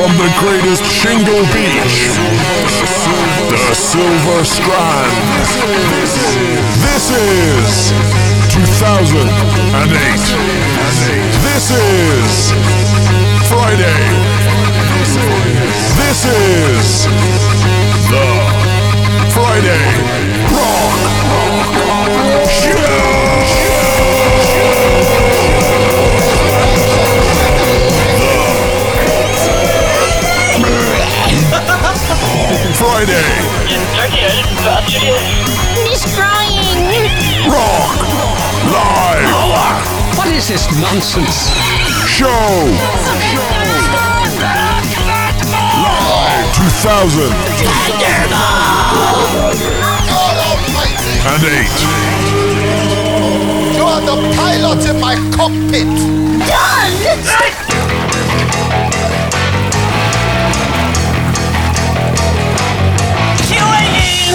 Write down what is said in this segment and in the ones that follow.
from the greatest shingle beach, the Silver Strand. This is 2008. This is Friday. This is the Friday Rock Friday Destroying! Rock Live What is this nonsense? Show Live 2000 and 8. You are the pilot in my cockpit.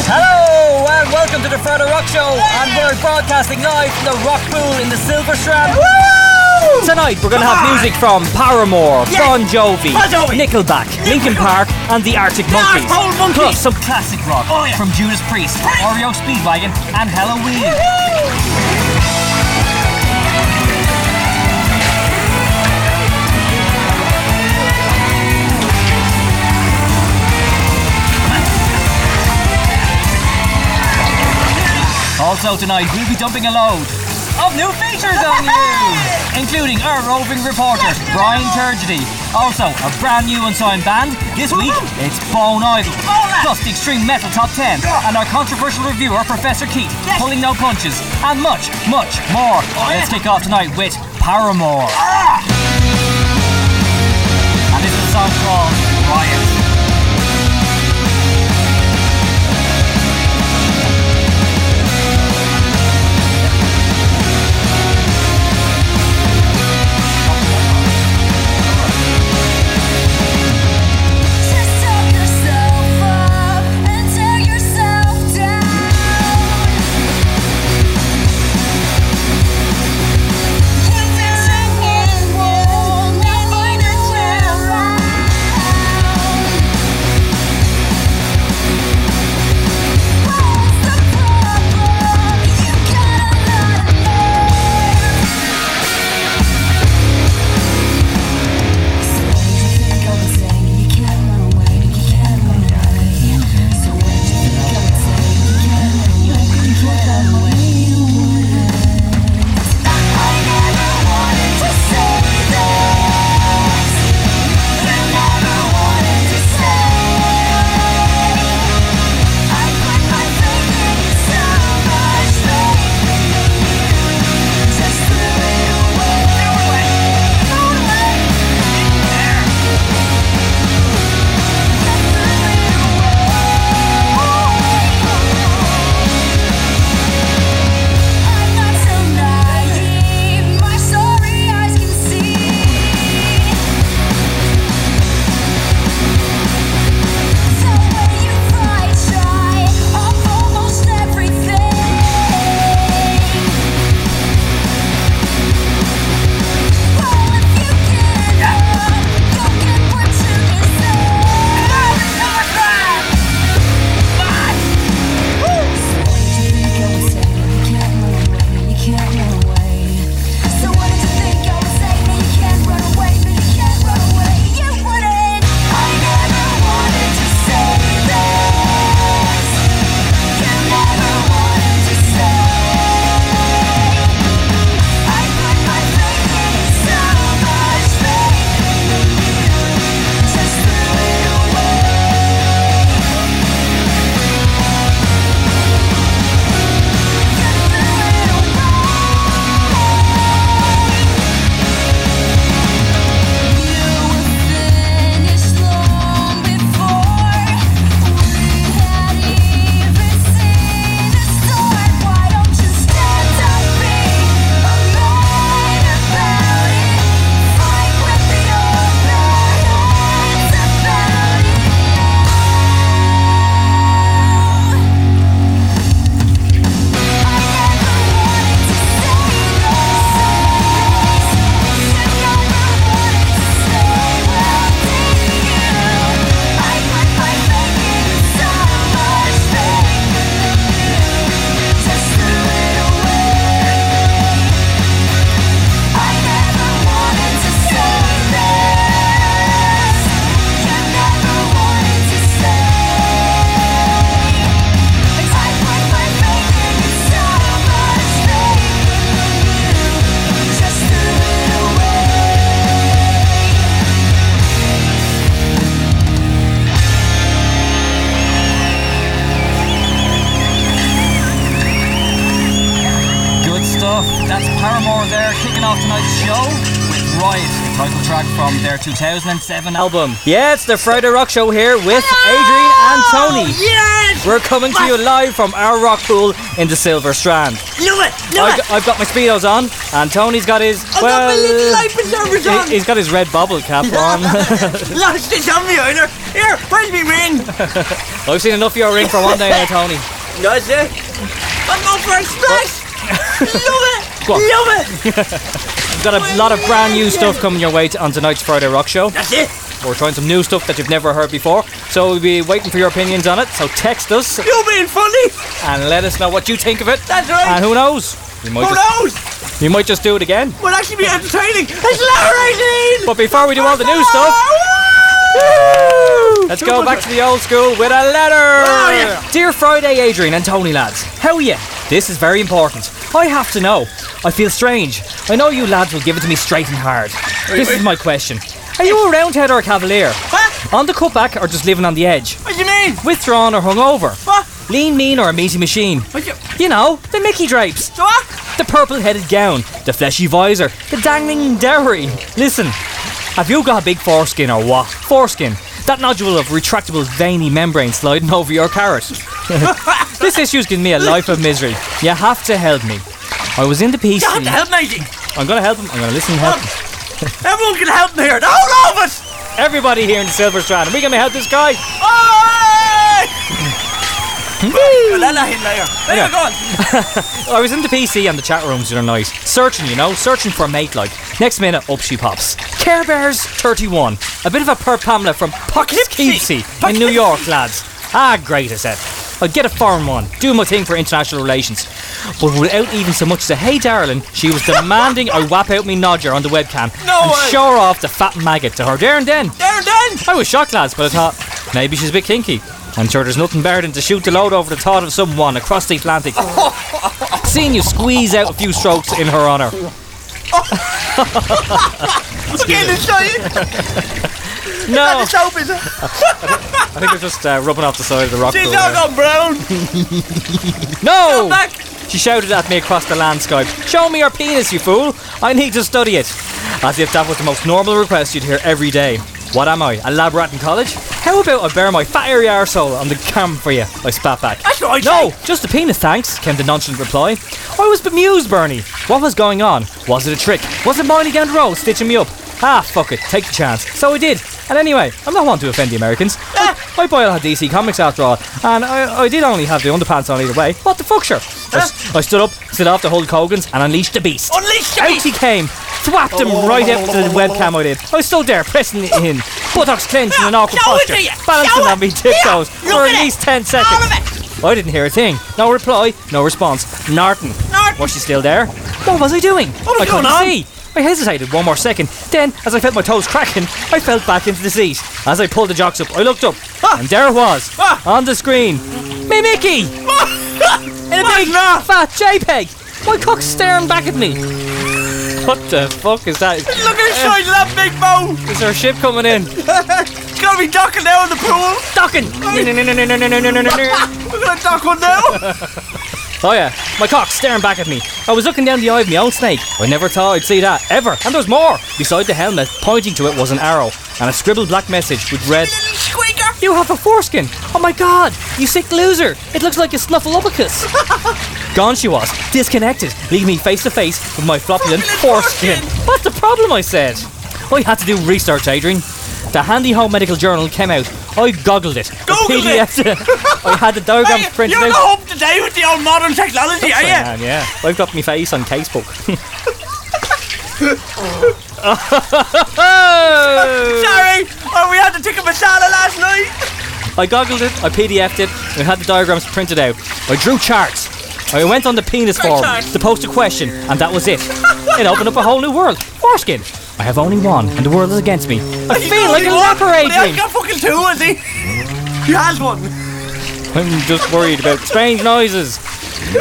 Hello and welcome to the Friday Rock Show, and we're broadcasting live from the Rock Pool in the Silver Strand. Tonight we're going to have music from Paramore, Bon Jovi, Bon Jovi. Nickelback, Linkin Park, and the Arctic Monkeys. Monkeys. Plus some classic rock Oh, from Judas Priest, REO Speedwagon, and Helloween. Also tonight we'll be dumping a load of new features on you, including our roving reporter Brian Turgedy. Also a brand new unsigned band. This week it's Bone Idol, plus the Extreme Metal Top 10, and our controversial reviewer Professor Keith, pulling no punches, and much, much more. Oh, Let's kick off tonight with Paramore. Ah! And this is a song called Riot. 2007 album. Yeah, it's the Friday Rock Show here with Adrian and Tony. Yes! We're coming to you live from our rock pool in the Silver Strand. Love it! Love I've, it! got- I've got my speedos on, and Tony's got his I've well, got my little life preservers on! he- he's got his red bubble cap on. Lost this on me either! Here, where's me ring? I've seen enough of your ring for one day now, Tony. That's it! I'm going for a splash! Love it! Love it! We've got a lot of brand new stuff coming your way on tonight's Friday Rock Show. That's it! We're trying some new stuff that you've never heard before, so we'll be waiting for your opinions on it. So text us You're being funny! and let us know what you think of it. That's right! And who knows? You might, Who just, knows? you might just do it again. We'll actually be entertaining! Exhilarating! But before we do all the new stuff, let's go back to the old school with a letter. Oh, yeah. Dear Friday, Adrian and Tony lads, how are you? This is very important. I have to know. I feel strange. I know you lads will give it to me straight and hard. This is my question. Are you a roundhead or a cavalier? What? On the cutback or just living on the edge? What do you mean? Withdrawn or hungover? What? Lean, mean, or a meaty machine? What you... You know, the Mickey drapes, So what? the purple headed gown, the fleshy visor, the dangling dowry. Listen, have you got a big foreskin or what? Foreskin. That nodule of retractable veiny membrane sliding over your carrot. this issue's given me a life of misery. You have to help me. I was in the PC. You have to help me! I'm gonna help him. I'm gonna listen and help him. Everyone can help me here! The whole of us! Everybody here in the Silver Strand. Are we gonna help this guy? Oi! Well, let him later. There you go. I was in the PC and the chat rooms the other night, searching, you know, searching for a mate like. Next minute, up she pops. Care Bears 31. A bit of a per Pamela from Poughkeepsie in New York, lads. Ah, great, I said. I'd get a foreign one, do my thing for international relations. But without even so much as a hey darling, she was demanding I whap out me nodger on the webcam No and way. show her off the fat maggot to her there and then. There and then! I was shocked, lads, but I thought maybe she's a bit kinky. I'm sure there's nothing better than to shoot the load over the thought of someone across the Atlantic. Seeing you squeeze out a few strokes in her honour. I'm getting excited! No, The soap is I think they're just uh, rubbing off the side of the rock. She's not gone brown! No! She shouted at me across the landscape. Show me your penis, you fool! I need to study it. As if that was the most normal request you'd hear every day. What am I, a lab rat in college? How about I bear my fat airy arsehole on the cam for you? I spat back. That's what I No, say. just a penis, thanks, came the nonchalant reply. I was bemused, Bernie. What was going on? Was it a trick? Was it Miley the stitching me up? Ah, fuck it, take the chance. So I did. And anyway, I'm not one to offend the Americans. I, I buy a lot of DC comics after all, and I, I did only have the underpants on either way. What the fuck, sure? I stood up, stood off the Hulk Hogan's, and unleashed the beast. Unleash the Out beast! he came, thwapped him right out to the webcam I did. I stood there, pressing it in, buttocks clenched in an awkward posture, balancing on me tiptoes for at least 10 seconds. I didn't hear a thing. No reply, no response. Norton. Norton. Was she still there? What was I doing? What was I couldn't going on? see. I hesitated one more second. Then, as I felt my toes cracking, I fell back into the seat. As I pulled the jocks up, I looked up, Ah. and there it was, Ah. on the screen. Me Mickey! In a big fat JPEG! My cock's staring back at me. What the fuck is that? Look at the size of that big bow! Is there a ship coming in? It's gonna be docking now in the pool! Docking! We're gonna dock one now! Oh yeah, my cock staring back at me. I was looking down the eye of my own snake. I never thought I'd see that, ever. And there's more. Beside the helmet, pointing to it was an arrow and a scribbled black message with red, Squeaker! You have a foreskin! Oh my god, you sick loser! It looks like a snuffleupagus! Gone she was, disconnected, leaving me face to face with my floppulent foreskin. What's the problem, I said? I had to do research, Adrian. The Handy Home Medical Journal came out. I goggled it. Googled it? I had the diagrams Hey, printed you're out. not up to date with the old modern technology, are you? Man, yeah. I've got my face on casebook. Sorry! Oh, we had to take a masala last night! I goggled it, I PDF'd it, and had the diagrams printed out. I drew charts. I went on the penis Great forum charts. to post a question, and that was it. It opened up a whole new world. Foreskin. I have only one, and the world is against me. I feel like only one, leper, but He Adrian. got fucking two, has he? He has one. I'm just worried about strange noises.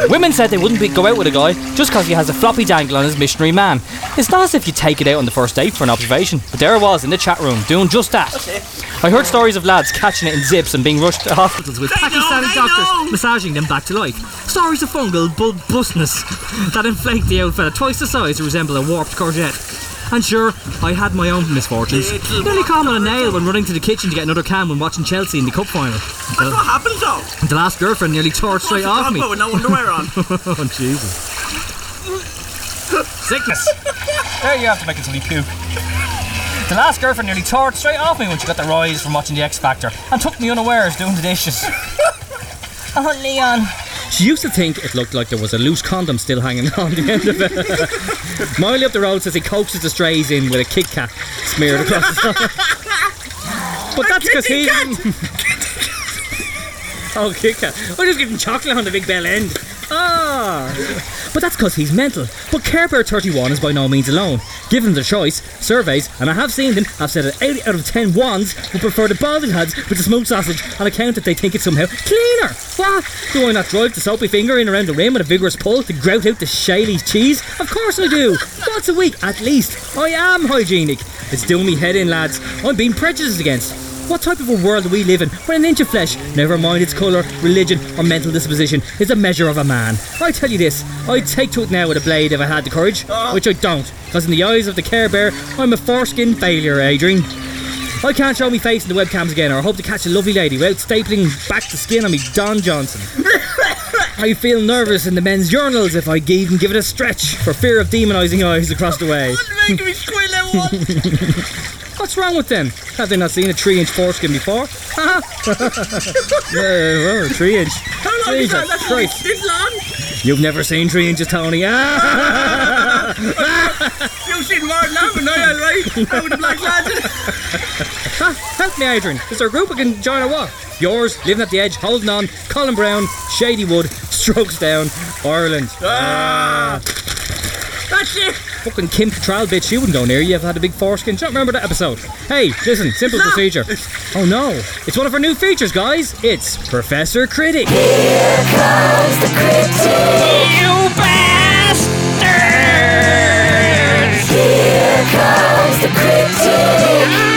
Women said they wouldn't be, go out with a guy just because he has a floppy dangle on his missionary man. It's not as if you take it out on the first date for an observation, but there I was in the chat room doing just that. I heard stories of lads catching it in zips and being rushed to hospitals with Pakistani doctors massaging them back to life. Stories of fungal bulbusness that inflate the old fella twice the size to resemble a warped courgette. And sure, I had my own misfortunes. Little Nearly caught on a nail when running to the kitchen to get another can when watching Chelsea in the cup final. That's what happens though. The last girlfriend nearly tore it straight off me. With no underwear on. Oh, Jesus. Sickness. There you have to make it till you puke. The last girlfriend nearly tore it straight off me when she got the rise from watching the X Factor and took me unawares doing the dishes. oh, Leon. She used to think it looked like there was a loose condom still hanging on the end of it. Miley up the road says he coaxes the strays in with a Kit Kat smeared across the top. But that's because he. Oh, Kit Kat. I'm just getting chocolate on the big bell end. Ah! But that's because he's mental. But Care Bear 31 is by no means alone. Given the choice, surveys, and I have seen them, have said that 8 out of 10 ones would prefer the balding heads with the smoked sausage on account that they think it's somehow cleaner. What? Do I not drive the soapy finger in around the rim with a vigorous pull to grout out the Shaley's cheese? Of course I do. Once a week, at least. I am hygienic. It's doing me head in, lads. I'm being prejudiced against. What type of a world do we live in where an inch of flesh, never mind its colour, religion, or mental disposition, is a measure of a man? I tell you this, I'd take to it now with a blade if I had the courage, which I don't, because in the eyes of the Care Bear, I'm a foreskin failure, Adrian. I can't show me face in the webcams again, or I hope to catch a lovely lady without stapling back the skin on me Don Johnson. I feel nervous in the men's journals if I even give it a stretch for fear of demonising eyes across the way. Make me squeal. What's wrong with them? Have they not seen a three inch foreskin before? yeah, well, three inch. How long is that? That's Christ. this long? You've never seen three inches, Tony. Ah! You've seen more than that, but no, you're right. Out with the black. Huh? Help me, Adrian. Is there a group I can join or what? Yours, living at the edge, holding on. Colin Brown, Shady Wood, Strokes Down, Ireland. Ah. That's it. Fucking Kim Cattrall bitch, you wouldn't go near. You've had a big foreskin. Do you not remember that episode? Hey, listen, simple procedure. Oh no, it's one of our new features, guys. It's Professor Critic. Groaning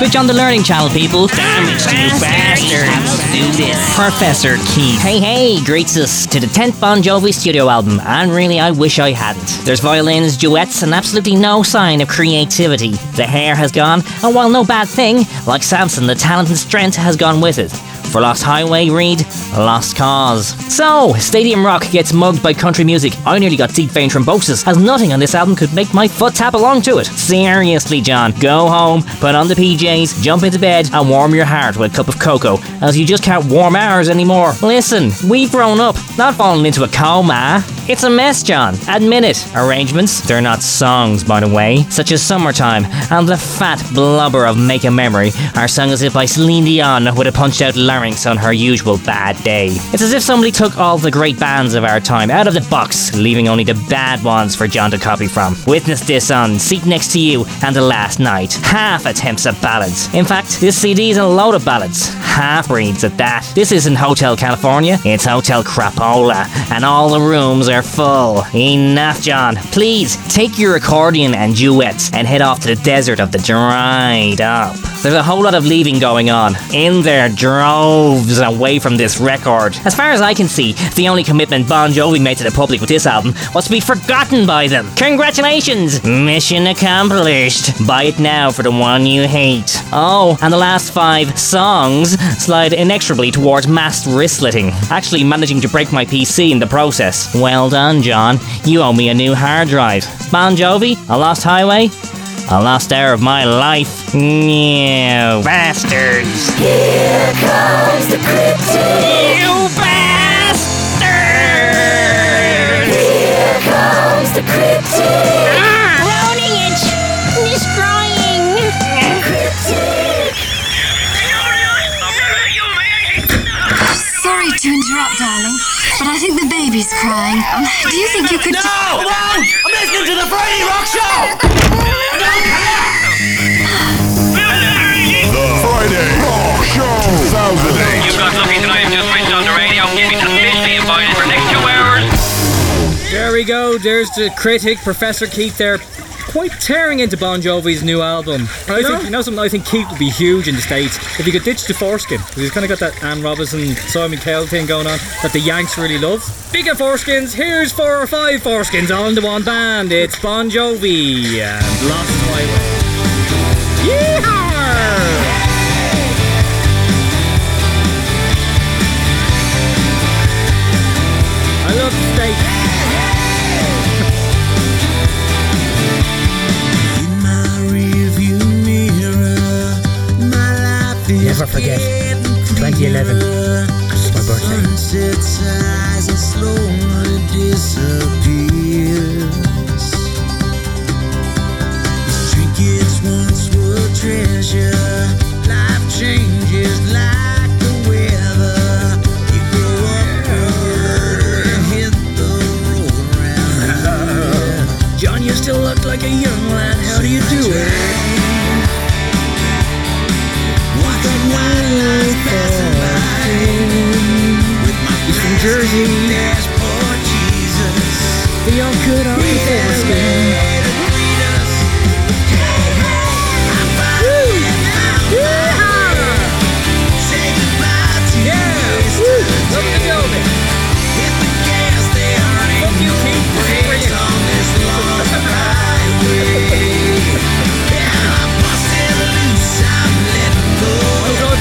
Switch on the learning channel, people. Damage you bastards. Do this. Professor Keith. Hey, hey, greets us to the 10th Bon Jovi studio album, and really, I wish I hadn't. There's violins, duets, and absolutely no sign of creativity. The hair has gone, and while no bad thing, like Samson, the talent and strength has gone with it. For Lost Highway, read Lost Cause. So, Stadium Rock gets mugged by country music. I nearly got deep vein thrombosis, as nothing on this album could make my foot tap along to it. Seriously, John, go home, put on the PJs, jump into bed, and warm your heart with a cup of cocoa, as you just can't warm ours anymore. Listen, we've grown up, not fallen into a coma. It's a mess, John. Admit it. Arrangements, they're not songs, by the way, such as Summertime and the fat blubber of Make a Memory are sung as if by Celine Dion with a punched out larynx on her usual bad day. It's as if somebody took all the great bands of our time out of the box, leaving only the bad ones for John to copy from. Witness this on Seat Next to You and The Last Night. Half attempts at ballads. In fact, this CD is a load of ballads. Half breeds at that. This isn't Hotel California, it's Hotel Crapola, and all the rooms are full. Enough, John. Please take your accordion and duets and head off to the desert of the dried up. There's a whole lot of leaving going on in their droves away from this record. As far as I can see, the only commitment Bon Jovi made to the public with this album was to be forgotten by them. Congratulations! Mission accomplished. Buy it now for the one you hate. Oh, and the last five songs slide inexorably towards mass wristletting, actually managing to break my PC in the process. Well done, John. You owe me a new hard drive. Bon Jovi, A Lost Highway, a last hour of my life. You bastards. Here comes the cryptid. You bastards. Groaning and destroying. Sorry to interrupt, darling, but I think the baby's crying. Um, do you think you could? No! Come on! I'm listening to the Friday Rock Show! We go. There's the critic, Professor Keith. There, quite tearing into Bon Jovi's new album. And I think you know something. I think Keith would be huge in the states if he could ditch the foreskin. he's kind of got that Anne Robinson, Simon Cowell thing going on that the Yanks really love. Bigger foreskins, here's four or five foreskins all into one band. It's Bon Jovi and Lost Highway. Yeehaw! Never forget. 2011. It's my birthday. John, you still look like a young lad. How do you do it? From Jersey. They all good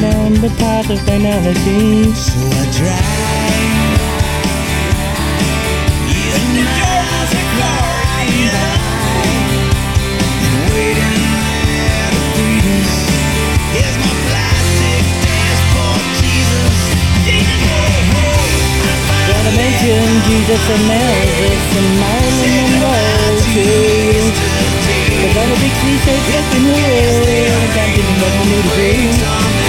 Down the path of finality. So I drive in my eyes aglow, waiting Gotta mention Jesus and Elvis and Marilyn Monroe too. Cause all the big cliches up in the world can't give me nothing new to.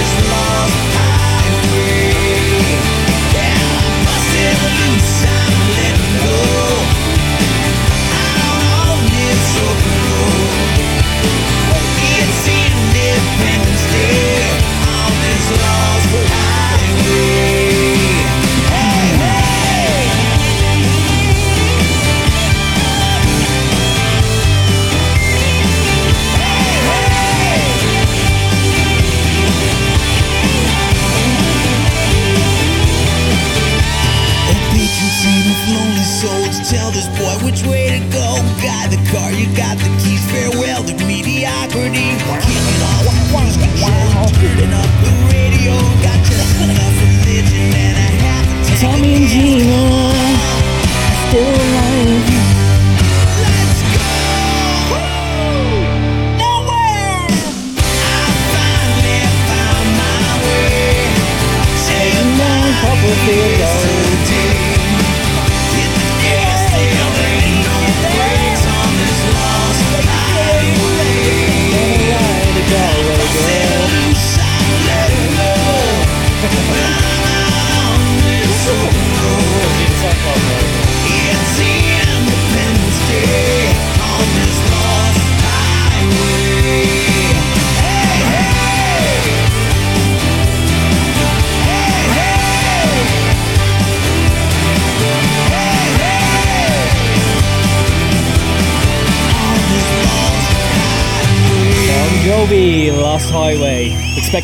Lonely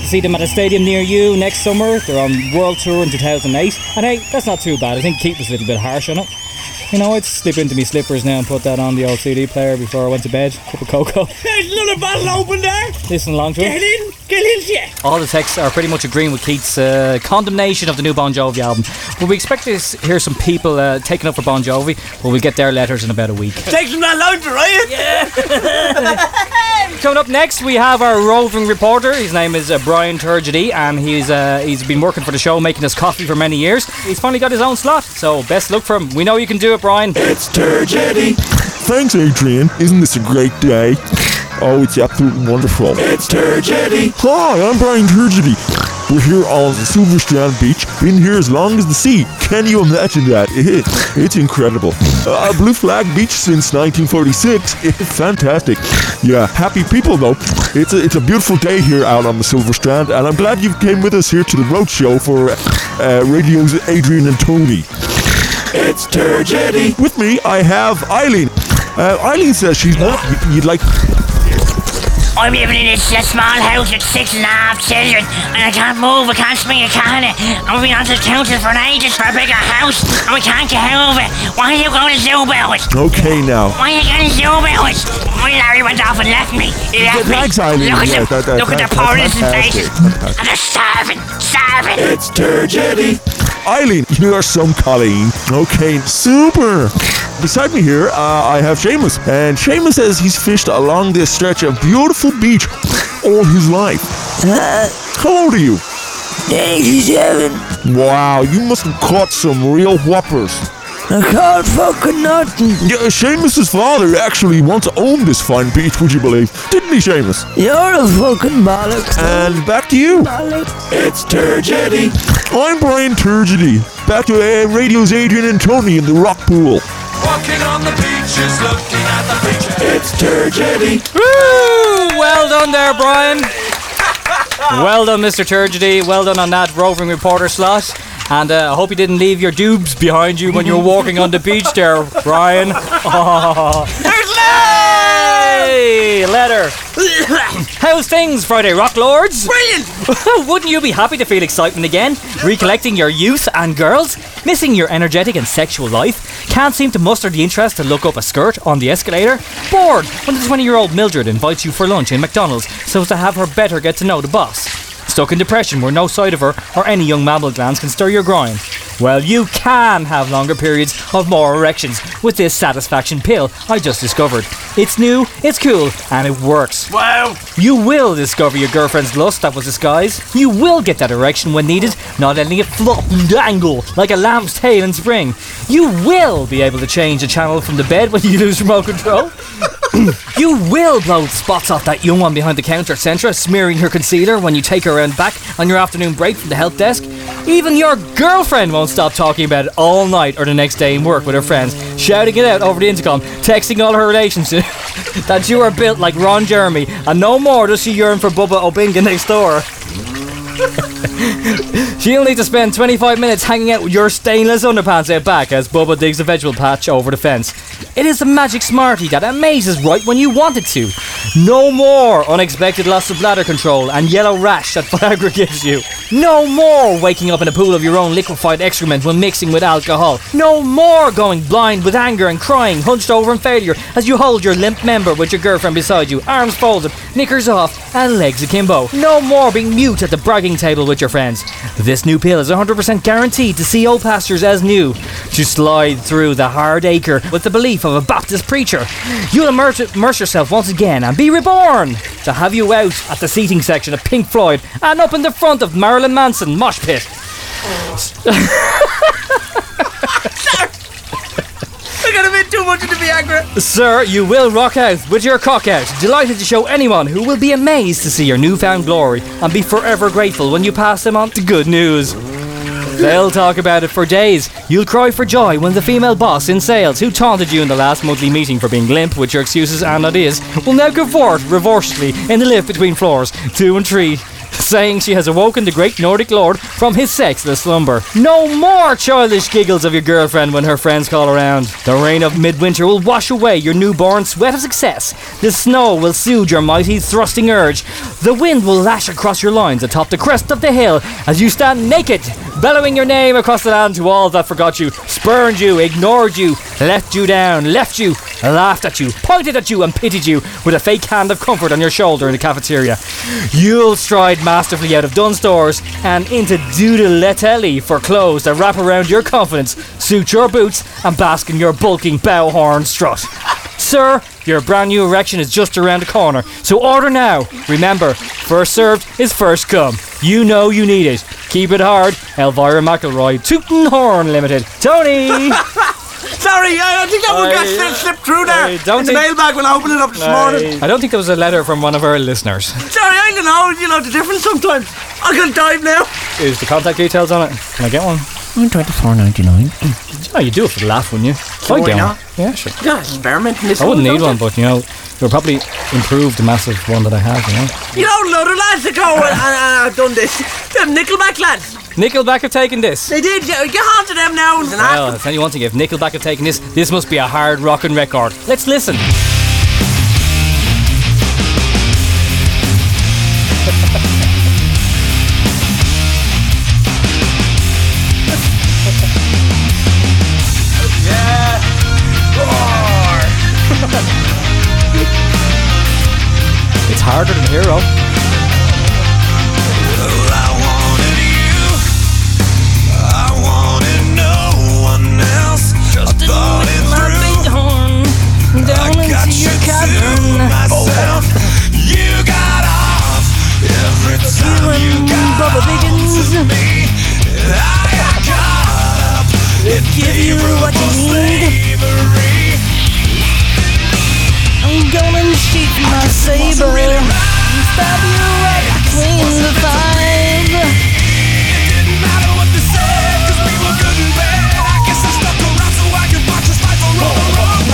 see them at a stadium near you next summer. They're on world tour in 2008. And hey, that's not too bad. I think Keith was a little bit harsh on it. You know, I'd slip into my slippers now and put that on the old CD player before I went to bed. Cup of cocoa. There's another bottle open there. Listen along to it. Get in, get in, yeah. All the texts are pretty much agreeing with Keith's uh, condemnation of the new Bon Jovi album. But we expect to hear some people uh, taking up for Bon Jovi, but we'll get their letters in about a week. Take some that lounge, right? Yeah. Coming up next, we have our roving reporter. His name is uh, Brian Turgedy, and he's uh, he's been working for the show, making us coffee for many years. He's finally got his own slot, so best luck for him. We know you can do it, Brian. It's Turgedy. Thanks, Adrian. Isn't this a great day? Oh, it's absolutely wonderful. It's Turgedy. Hi, I'm Brian Turgedy. We're here on the Silver Strand Beach. Been here as long as the sea. Can you imagine that? it's incredible. Uh, Blue Flag Beach since 1946. It's fantastic. Yeah, happy people though. It's a, it's a beautiful day here out on the Silver Strand, and I'm glad you came with us here to the road show for uh, radio's Adrian and Tony. It's Turgedy. With me, I have Eileen. Uh, Eileen says she's not. You'd like. I'm living in this uh, small house with six and a half children, and I can't move, I can't swing a corner. I've been on to the council for ages for a bigger house, and we can't get of it. Why are you going to zoo about it? Okay, now. Why are you going to zoo about it? My Larry went off and left me. He left me. Thanks, Eileen. Look at Yeah, them. that- that- Look at that- the poor innocent faces. And they're starving, starving. It's Turgedy. Eileen, you are some Colleen. Okay, super. Beside me here, uh, I have Seamus. And Seamus says he's fished along this stretch of beautiful beach all his life. How old are you? 87. Wow, you must have caught some real whoppers. I caught fucking nothing. Yeah, Seamus's father actually once owned this fine beach, would you believe? Didn't he, Seamus? You're a fucking bollocks. And back to you. Bollocks. It's Turgedy. I'm Brian Turgedy. Back to uh, radio's Adrian and Tony in the rock pool. Walking on the beaches, looking at the beaches. It's Turgedy. Woo! Well done there, Brian. well done, Mr. Turgedy. Well done on that roving reporter slot. And uh, I hope you didn't leave your dubs behind you when you were walking on the beach there, Brian. Oh. There's Hey, letter. How's things, Friday Rock Lords? Brilliant! Wouldn't you be happy to feel excitement again? Recollecting your youth and girls? Missing your energetic and sexual life? Can't seem to muster the interest to look up a skirt on the escalator? Bored when the 20 year old Mildred invites you for lunch in McDonald's so as to have her better get to know the boss? Stuck in depression where no sight of her or any young mammal glands can stir your groin? Well, you can have longer periods of more erections with this satisfaction pill I just discovered. It's new, it's cool, and it works. Wow! You will discover your girlfriend's lust that was disguised. You will get that erection when needed, not letting it flop and dangle like a lamb's tail in spring. You will be able to change the channel from the bed when you lose remote control. you will blow spots off that young one behind the counter Centra, smearing her concealer when you take her around back on your afternoon break from the help desk. Even your girlfriend won't stop talking about it all night or the next day in work with her friends, shouting it out over the intercom, texting all her relations that you are built like Ron Jeremy, and no more does she yearn for Bubba Obinga next door. She'll need to spend 25 minutes hanging out with your stainless underpants out back as Bubba digs a vegetable patch over the fence. It is the magic smartie that amazes right when you want it to. No more unexpected loss of bladder control and yellow rash that Viagra gives you. No more waking up in a pool of your own liquefied excrement when mixing with alcohol. No more going blind with anger and crying, hunched over in failure as you hold your limp member with your girlfriend beside you, arms folded, knickers off, and legs akimbo. No more being mute at the bragging table with your friends. This new pill is 100% guaranteed to see old pastures as new, to slide through the hard acre with the belief of a Baptist preacher. You'll immerse, immerse yourself once again and be reborn to have you out at the seating section of Pink Floyd and up in the front of Marilyn Manson mosh pit. I too much the Viagra. Sir, you will rock out with your cock out, delighted to show anyone who will be amazed to see your newfound glory and be forever grateful when you pass them on to good news. They'll talk about it for days. You'll cry for joy when the female boss in sales, who taunted you in the last monthly meeting for being limp with your excuses and ideas, will now go forth reversedly in the lift between floors two and three, saying she has awoken the great Nordic lord from his sexless slumber. No more childish giggles of your girlfriend when her friends call around. The rain of midwinter will wash away your newborn sweat of success. The snow will soothe your mighty thrusting urge. The wind will lash across your lines atop the crest of the hill as you stand naked, bellowing your name across the land to all that forgot you, spurned you, ignored you, left you down, left you, laughed at you, pointed at you, and pitied you with a fake hand of comfort on your shoulder in the cafeteria. You'll stride masterfully out of Dunnes Stores and into Doodletelli for clothes that wrap around your confidence, suit your boots, and bask in your bulking bow horn strut. sir, your brand new erection is just around the corner. So order now. Remember, first served is first come. You know you need it. Keep it hard. Elvira McElroy, Tootin Horn Limited. Tony! Sorry, I don't think that one got I- slipped, slipped through there I don't in the mailbag when I opened it up this morning. I don't think there was a letter from one of our listeners. Sorry, I don't know. You know the difference sometimes. I can dive now. Is the contact details on it? Can I get one? Twenty four ninety nine. Oh, you do it for the laugh, wouldn't you? why I'd get not? one. Yeah, sure. You gotta experiment in this I wouldn't need one, but you know, you'll probably improve the massive one that I have, you know. You You know, other lads that go and, and, and have done this. Them Nickelback lads. Nickelback have taken this. They did. Get get on to them now and ask Well, them. I'll tell you one thing, if Nickelback have taken this, this must be a hard rockin' record. Let's listen. Got you. I don't myself. You got off everything I got up. It Give you what you need. Sheath my saber. Stab you right between the five. Oh, hard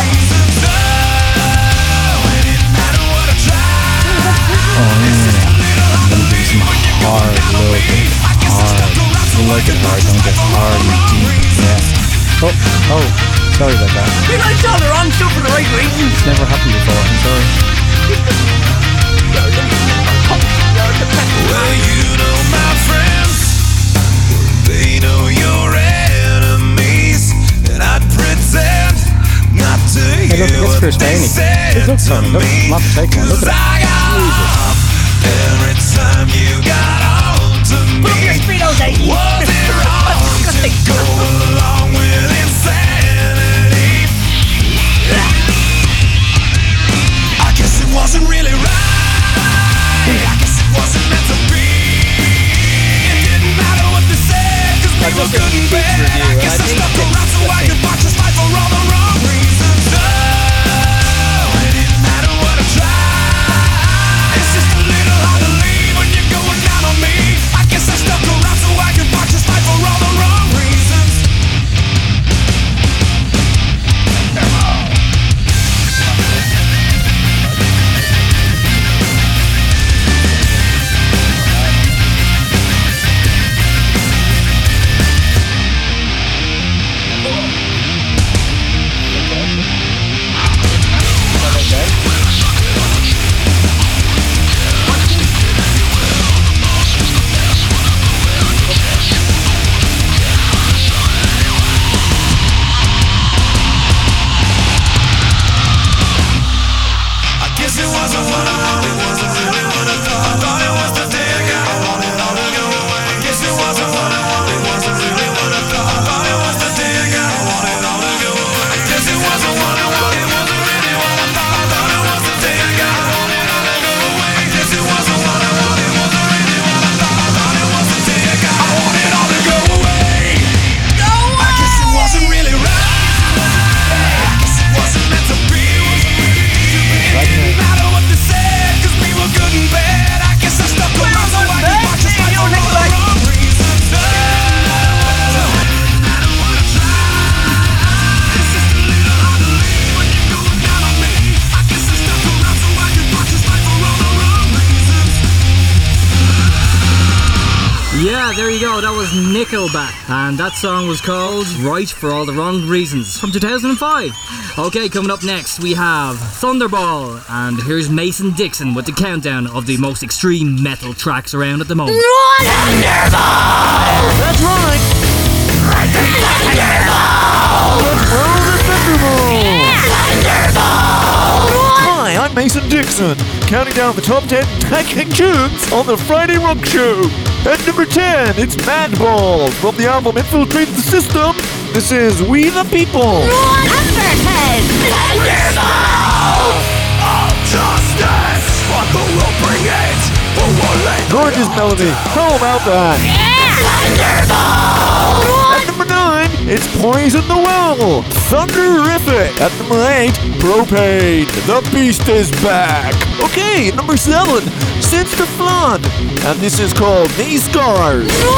looking. Hard. You like it hard, don't it? Hard and deep. Yeah. Oh, oh. Sorry about that. You like all the wrong stuff for the right reasons. It's never happened before. I'm sorry. Well, you know my friends, they know your enemies, and I'd pretend not to Hey, look, hear it's what Chris they Bainey. said Hey, look, to Tony, look. I'm not taking one. Look at 'Cause I that. got off every time you got on to me. Was it wrong to go that song was called Right for All the Wrong Reasons from 2005. Okay, coming up next, we have Thunderball. And here's Mason Dixon with the countdown of the most extreme metal tracks around at the moment. Run! Thunderball! That's right. Thunderball! Hi, I'm Mason Dixon, counting down the top 10 tagging tunes on the Friday Rock Show. At number 10, it's Madball from the album Infiltrate the System. This is We the People. Thunderhead! Justice, but who will bring it? Who will Gorgeous melody. How about that? At number nine, it's Poison the Well. Thunderific. At number eight, Propane. The Beast is back. Okay, number seven, Since the Flood. And this is called These Scars. Number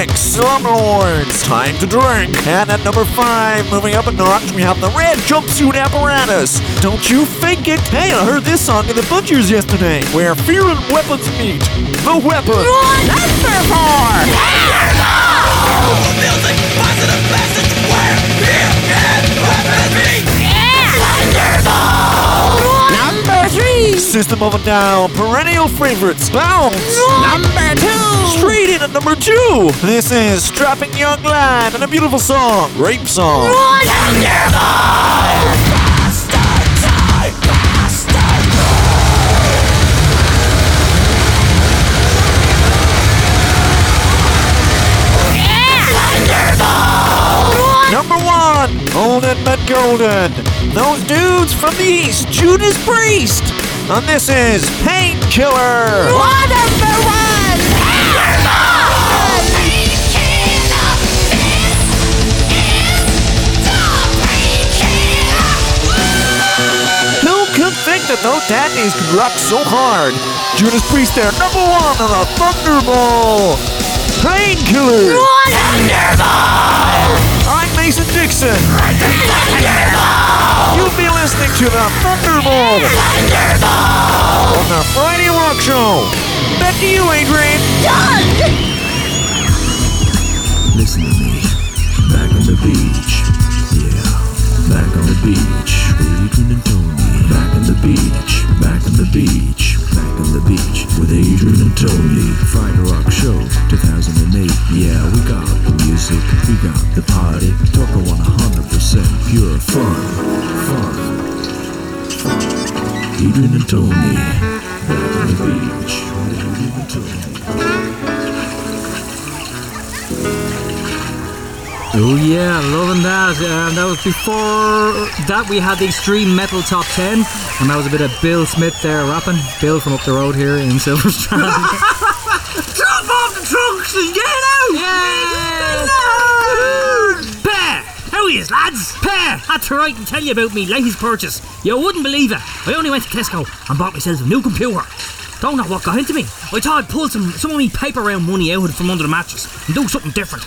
six, Slumlords, Time to Drink. And at number five, moving up a notch, we have the Red Jumpsuit Apparatus. Don't you think it? Hey, I heard this song in the Butchers yesterday, where fear and weapons meet. The Weapon. Number three. System of a Down, perennial favorites, Bounce. Number two. Straight in at number two. This is Strapping Young Lad and a beautiful song, Rape Song. Number one, Golden but Golden. Those dudes from the East, Judas Priest. And this is Painkiller. Number one. Who could think that those dandies could rock so hard? Judas Priest there, number one on a Thunderball. Painkiller. I'm Mason Dixon. You'll be listening to the Thunderball on the Friday Rock Show. Back to you, Adrian. Done. Listen to me. Back on the beach. Yeah. Back on the beach. Adrian and Tony. Back on the beach. Back on the beach. On the beach. With Adrian and Tony. Friday Rock Show 2008. Yeah, we got the music. We got the party. Talking 100% pure fun. Fun. Fun. Adrian and Tony. Back on the beach. With Adrian and Tony. Oh yeah, loving that. Um, that was before that we had the Extreme Metal Top 10, and that was a bit of Bill Smith there rapping. Bill from up the road here in Silverstrand. Drop off the trunks and get out. Pear! How yous, lads? Pear! Had to write and tell you about me latest purchase. You wouldn't believe it. I only went to Tesco and bought myself a new computer. Don't know what got into me. I thought I'd pull some, some of me paper round money out from under the mattress and do something different.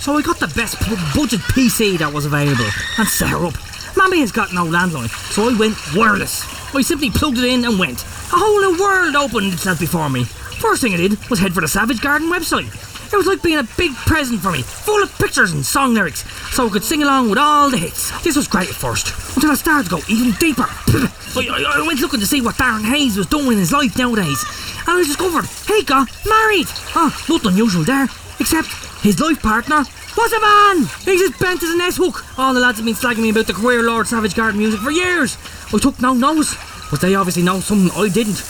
So I got the best bu- budget PC that was available and set her up. Mammy has got no landline, so I went wireless. I simply plugged it in and went. A whole new world opened itself before me. First thing I did was head for the Savage Garden website. It was like being a big present for me, full of pictures and song lyrics, so I could sing along with all the hits. This was great at first, until I started to go even deeper. I, I, I went looking to see what Darren Hayes was doing in his life nowadays, and I discovered he got married. Oh, nothing unusual there, except his life partner was a man. He's as bent as an S hook. All the lads have been slagging me about the queer Lord Savage Garden music for years. I took no notice, but they obviously know something I didn't.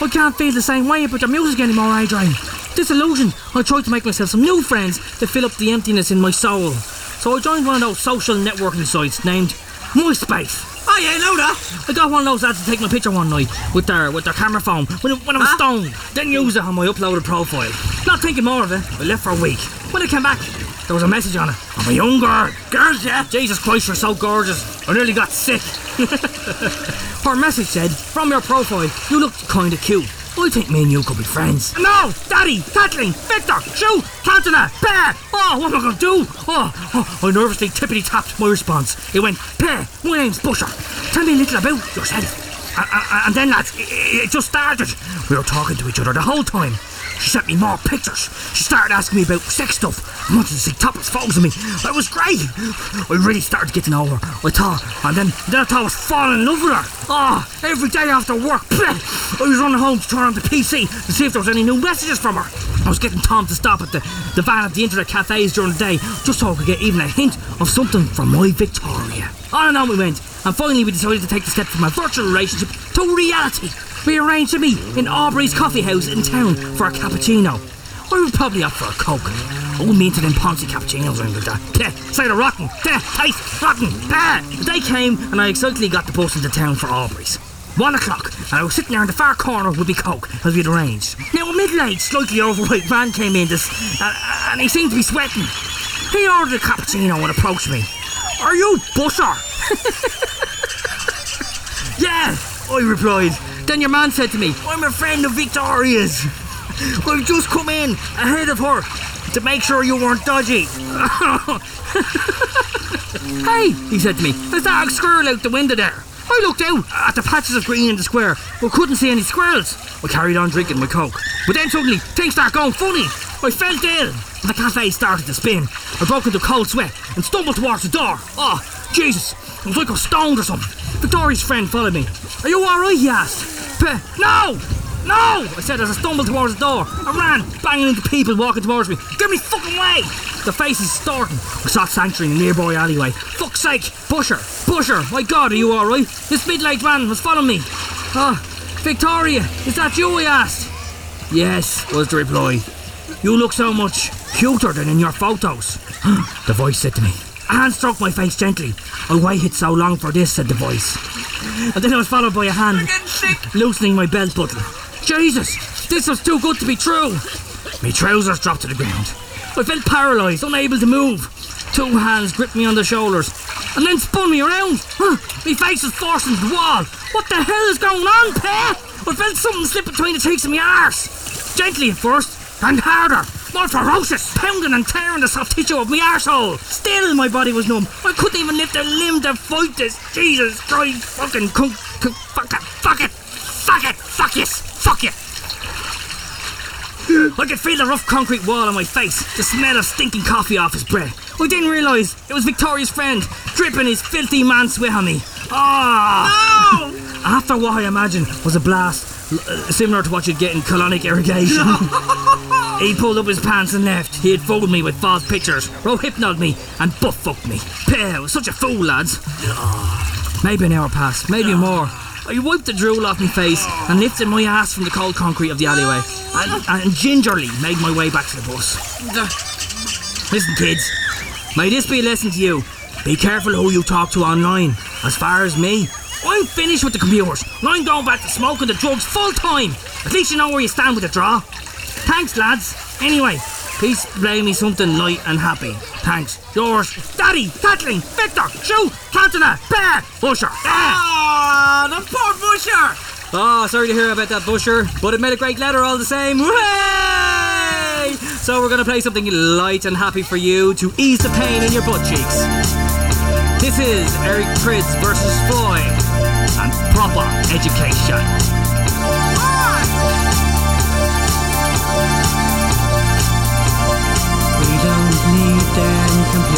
I can't feel the same way about their music anymore, Adrian. Disillusioned, I tried to make myself some new friends to fill up the emptiness in my soul. So I joined one of those social networking sites named MySpace. Oh yeah, know that. I got one of those lads to take my picture one night with their with their camera phone when, I- when I was stoned. Then use it on my uploaded profile. Not thinking more of it, I left for a week. When I came back, there was a message on it. I'm a young girl. Girls, yeah? Jesus Christ, you're so gorgeous. I nearly got sick. Her message said, from your profile, you look kinda cute. I think me and you could be friends. No! Daddy! Kathleen! Victor! Shoot! Cantona! Bear! Oh, what am I gonna do? Oh, oh I nervously tippity tapped my response. It went, Bear, my name's Busher. Tell me a little about yourself. A- a- And then, lads, it it just started. We were talking to each other the whole time. She sent me more pictures. She started asking me about sex stuff. I wanted to see topless photos of me. It was great. I really started to get to know her. I thought, and then, then I thought I was falling in love with her. Oh, every day after work, I was running home to turn on the PC to see if there was any new messages from her. I was getting Tom to stop at the, the van at the internet cafes during the day just so I could get even a hint of something from my Victoria. On and on we went. And finally, we decided to take the step from a virtual relationship to reality. We arranged to meet in Aubrey's coffee house in town for a cappuccino. I would probably opt for a Coke. All be into them Ponzi cappuccinos like that. Yeah, cider rotten. Yeah, taste rotten. Bad. The day came and I excitedly got the bus into town for Aubrey's. One o'clock, and I was sitting there in the far corner with my Coke, as we'd arranged. Now, a middle-aged, slightly overweight man came in, this, uh, and he seemed to be sweating. He ordered a cappuccino and approached me. Are you Busher? yeah, I replied. Then your man said to me, I'm a friend of Victoria's. I've just come in ahead of her to make sure you weren't dodgy. hey, he said to me, there's that squirrel out the window there. I looked out at the patches of green in the square, but couldn't see any squirrels. I carried on drinking my coke. But then suddenly, things start going funny. I felt ill, and the cafe started to spin. I broke into cold sweat and stumbled towards the door. Oh, Jesus, it was like I stoned or something. Victoria's friend followed me. Are you alright? he asked. "P- No! No! I said as I stumbled towards the door. I ran, banging into people walking towards me. Give me fucking way! The faces starting. I sought sanctuary in a nearby alleyway. Fuck's sake! Busher! Busher! My god, are you alright? This middle-aged man was following me. Ah, Victoria, is that you? I asked. Yes, was the reply. You look so much cuter than in your photos. the voice said to me. A hand stroked my face gently. I waited so long for this, said the voice. And then I was followed by a hand loosening my belt buckle. Jesus, this was too good to be true. My trousers dropped to the ground. I felt paralysed, unable to move. Two hands gripped me on the shoulders and then spun me around. My face was forced into the wall. What the hell is going on, Pet? I felt something slip between the cheeks of my arse. Gently at first, and harder. More ferocious, pounding and tearing the soft tissue of my arsehole. Still, my body was numb. I couldn't even lift a limb to fight this. Jesus Christ, fucking cunt, fuck it, fuck it, fuck it, fuck yes. I could feel the rough concrete wall on my face, the smell of stinking coffee off his breath. I didn't realise it was Victoria's friend, dripping his filthy man sweat on me. Ah! After what I imagine was a blast, uh, similar to what you'd get in colonic irrigation. he pulled up his pants and left. He had fooled me with false pictures, row rohypnoled me, and butt fucked me. Was such a fool, lads. Maybe an hour passed, maybe more. I wiped the drool off my face and lifted my ass from the cold concrete of the alleyway and, and gingerly made my way back to the bus. Listen, kids, may this be a lesson to you. Be careful who you talk to online. As far as me, I'm finished with the computers and I'm going back to smoking the drugs full time. At least you know where you stand with the draw. Thanks, lads. Anyway, please play me something light and happy. Thanks. Yours, Daddy, Kathleen, Victor, Shoot, Cantona, Bear, Busher. Ah, the poor Busher. Oh, sorry to hear about that Busher, but it made a great letter all the same. Hooray! So we're gonna play something light and happy for you to ease the pain in your butt cheeks. This is Eric Prydz versus Floyd and proper education.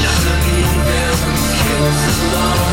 Just a beat kills.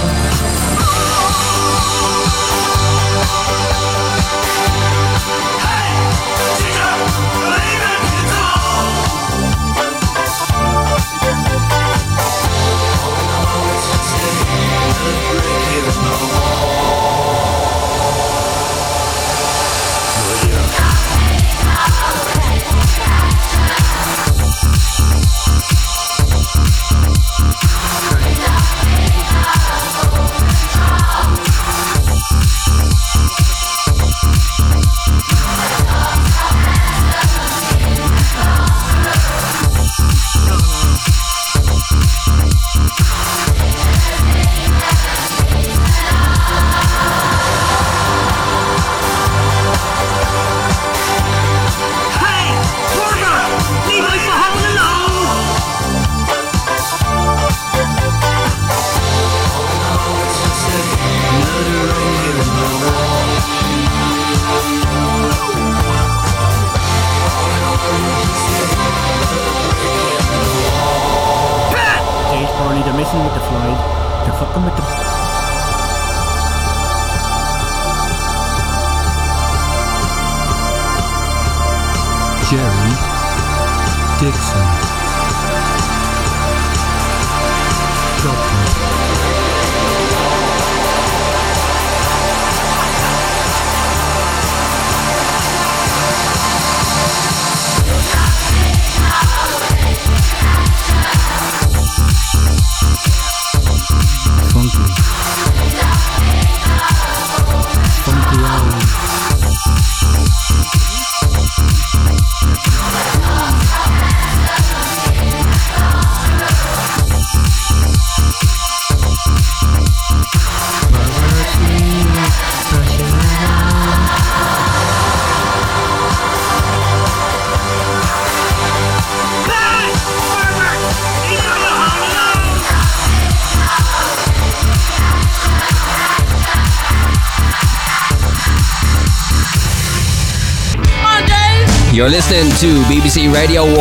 To BBC Radio 1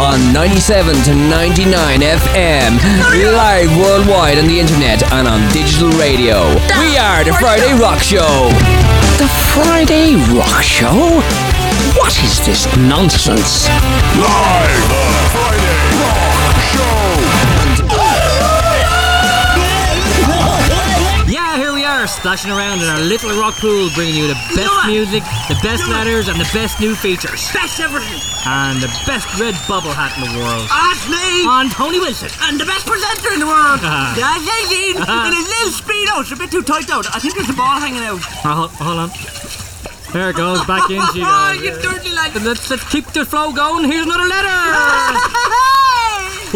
on 97 to 99 FM, live worldwide on the internet and on digital radio. We are the Friday Rock Show. The Friday Rock Show? What is this nonsense? Live splashing around in our little rock pool, bringing you the best music, the best letters, and the best new features. Best everything. And the best red bubble hat in the world. That's me. On Tony Wilson. And the best presenter in the world. Ah. That's Aileen. in his little speedo. It's a bit too tight though. I think there's a ball hanging out. Oh, hold on. There it goes, back in she Oh, goes. you dirty lad. Let's, let's keep the flow going. Here's another letter.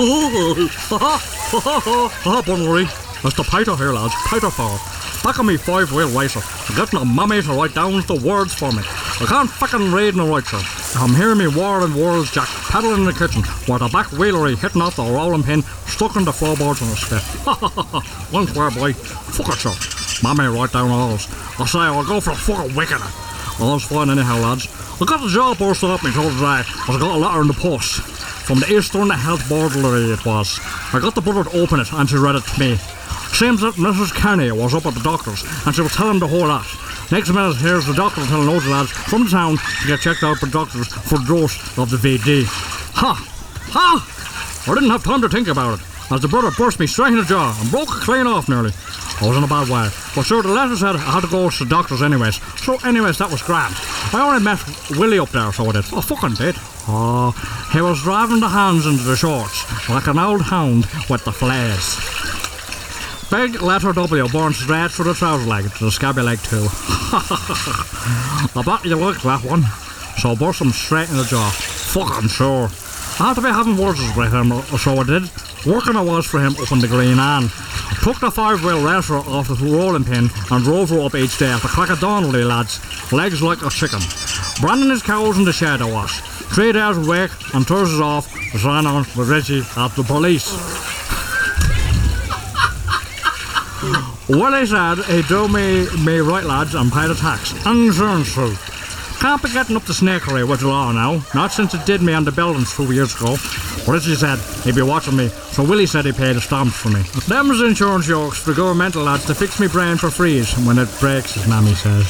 Oh, oh, oh, oh, don't worry. It's the Peter here, lads. Peter Farr. Back on me five wheel racer. Getting a mummy to write down the words for me. I can't fucking read no right, sir. I'm hearing me war and wars jack paddling in the kitchen while the back wheelery hitting off the rolling pin stuck in the floorboards on the step. Ha ha ha ha. One square boy. Fuck it, sir. Mummy write down all those. I say I'll go for a fucking wicked. All's fine anyhow, lads. I got the job posted up me told today. I got a letter in the post. From the Eastern Health Boardlery it was. I got the brother to open it and she read it to me. Seems that Mrs. Kenny was up at the doctor's and she was telling the whole lot. Next minute, here's the doctor telling those lads from the town to get checked out by doctors for dose of the VD. Ha! Ha! I didn't have time to think about it, as the brother burst me straight in the jaw and broke it clean off nearly. I was in a bad way. But sure, the letter said I had to go to the doctors anyways. So anyways, that was grand. I only met Willie up there, so I did. I fucking did. Oh, he was driving the hands into the shorts like an old hound with the flares. Big letter W born straight through the trouser leg to the scabby leg too. I bet you like that one. So I burst him straight in the jaw. Fucking sure. I had to be having words with him, or so I did. Working I was for him up in the Green Ann. Took the five wheel racer off the rolling pin and drove her up each day at the crack of dawn, lads. Legs like a chicken. Branding his cows in the shed I was. Three days awake and Thursdays off was ran on with Reggie at the police. Well, he said he'd do me, me right, lads, and pay the tax. Insurance too. Can't be getting up the snakery with the law now. Not since it did me on the buildings two years ago. He said, he'd be watching me. So Willie said he paid the stamps for me. Them's insurance jokes for governmental lads to fix me brain for freeze when it breaks, as Mammy says.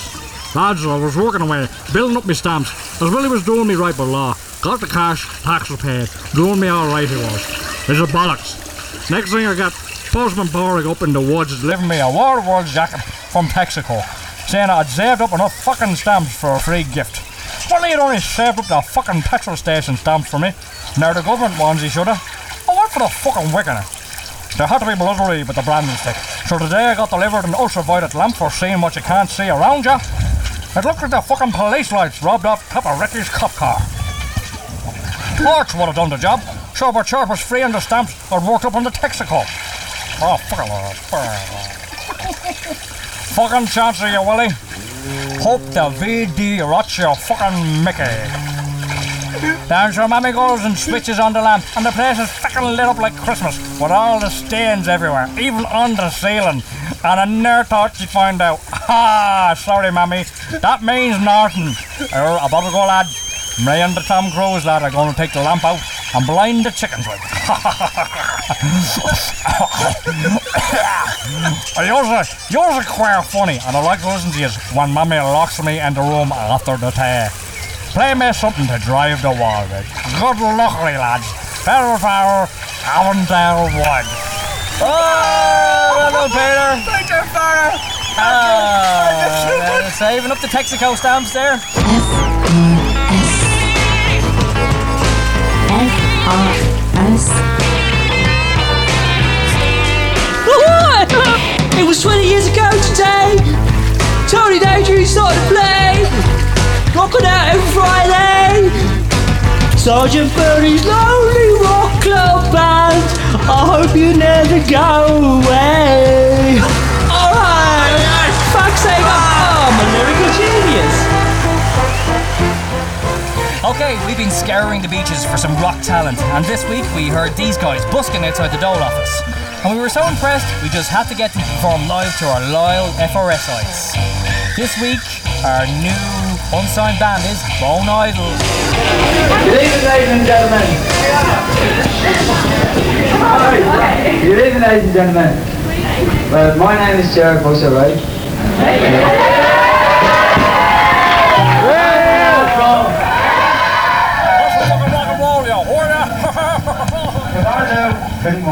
Lads, I was working away, building up my stamps, as Willie was doing me right by law. Got the cash, tax was paid. Doing me alright he was. It's a bollocks. Next thing I got Postman Boring up in the woods delivering me a War World jacket from Texaco, saying I'd saved up enough fucking stamps for a free gift. Well, he'd only saved up the fucking petrol station stamps for me. Now the government ones he shoulda. I went for the fucking wicking. There had to be bloodery with the branding stick. So today I got delivered an ultraviolet lamp for seeing what you can't see around you. It looked like the fucking police lights robbed off top of Ricky's cop car. Torch would have done the job. Sure, but Sharp was free on the stamps or worked up on the Texaco. Fucking chance of you, Willie. Hope the VD rots your fucking Mickey. Down so Mammy goes and switches on the lamp, and the place is fucking lit up like Christmas, with all the stains everywhere, even on the ceiling. And I never thought she'd find out. Ah, sorry, Mammy. That means nothing. I better go, lad. Me and the Tom Cruise lad are going to take the lamp out and blind the chickens with. Yours are, yours are quite funny, and I like to listen to you when Mummy locks me in the room after the tea. Play me something to drive the wall with. Good luckily, lads. Farewell, farewell, Avondale Wood. Oh, well done, Peter. Thank you, Farah. Ah, uh, saving up the Texaco stamps there. It was 20 years ago today. Tony Danger started to play. Rocking out every Friday. Sergeant Bernie's Lonely Rock Club Band. I hope you never go away. Talent, and this week we heard these guys busking outside the Dole office. And we were so impressed, we just had to get them to perform live to our loyal FRSites. This week, our new unsigned band is Bone Idol. Good evening, ladies and gentlemen. Good evening, ladies and gentlemen. Well, my name is Jared Busser, right? Pretty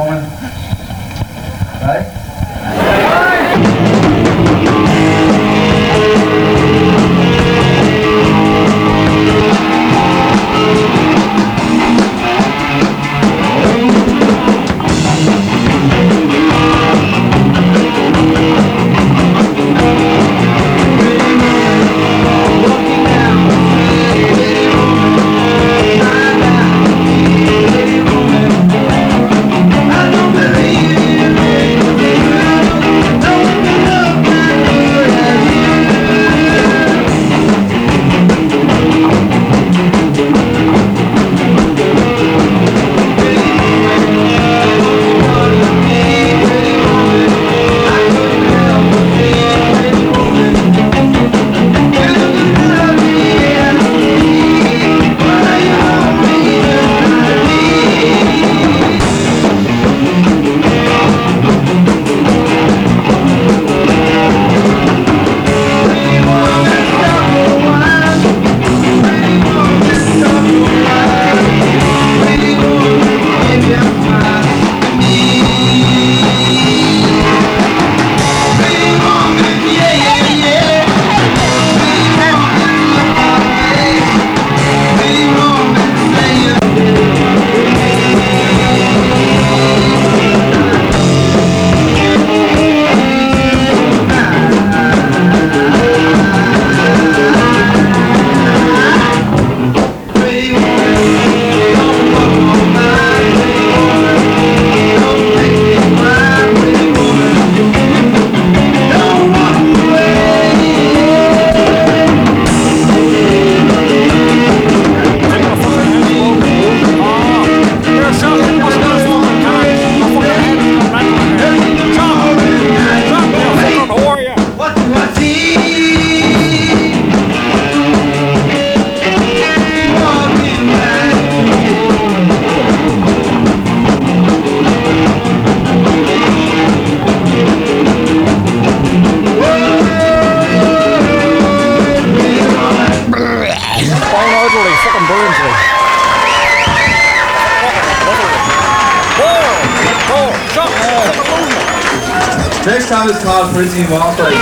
Next time it's called Pretty Walkway.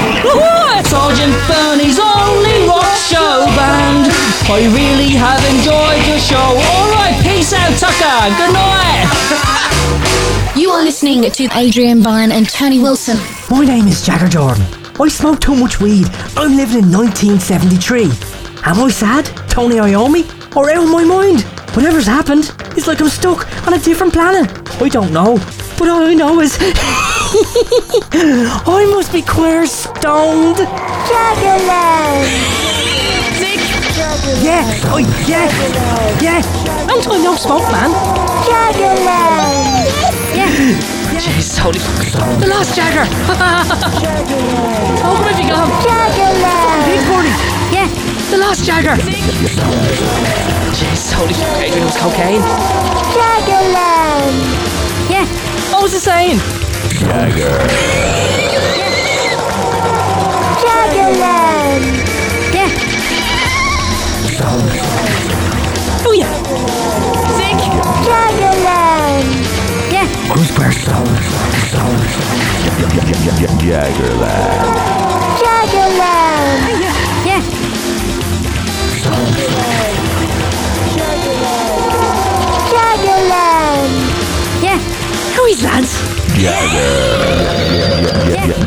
Sergeant Bernie's only rock show band. I really have enjoyed your show. Alright, peace out, Tucker. Good night. You are listening to Adrian Byrne and Tony Wilson. My name is Jagger Jordan. I smoke too much weed. I'm living in 1973. Am I sad? Tony Iommi? Or out of my mind? Whatever's happened, it's like I'm stuck on a different planet. I don't know. But all I know is I must be queer stoned. Jaggerland! Nick! Yeah, oh yeah, yeah. Long time no smoke, man. Jaggerland! Yeah. Jeez, holy fuck. The last Jagger! oh, come if you go. Jaggerland! Big party! Yeah. The Lost Jagger! Jeez, holy fuck, Adrian, it was cocaine. Jaggerland. Yeah. What was it saying? Jaggerland. Yeah. Oh yeah. Sick. Jaggerland. Yeah. First? Jaggerland. Jaggerland. Yeah. Jaggerland. Jaggerland! Yeah. Who is lads?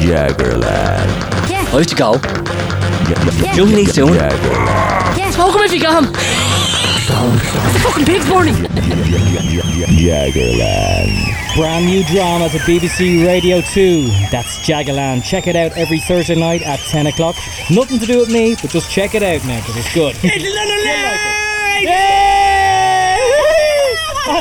Jaggerland. Have to go. Doing. Yeah. Smoke him if you got him. The fucking pig's burning. Jaggerland. Brand new drama at BBC Radio 2. That's Jaggerland. Check it out every Thursday night at 10 o'clock. Nothing to do with me, but just check it out now because it's good.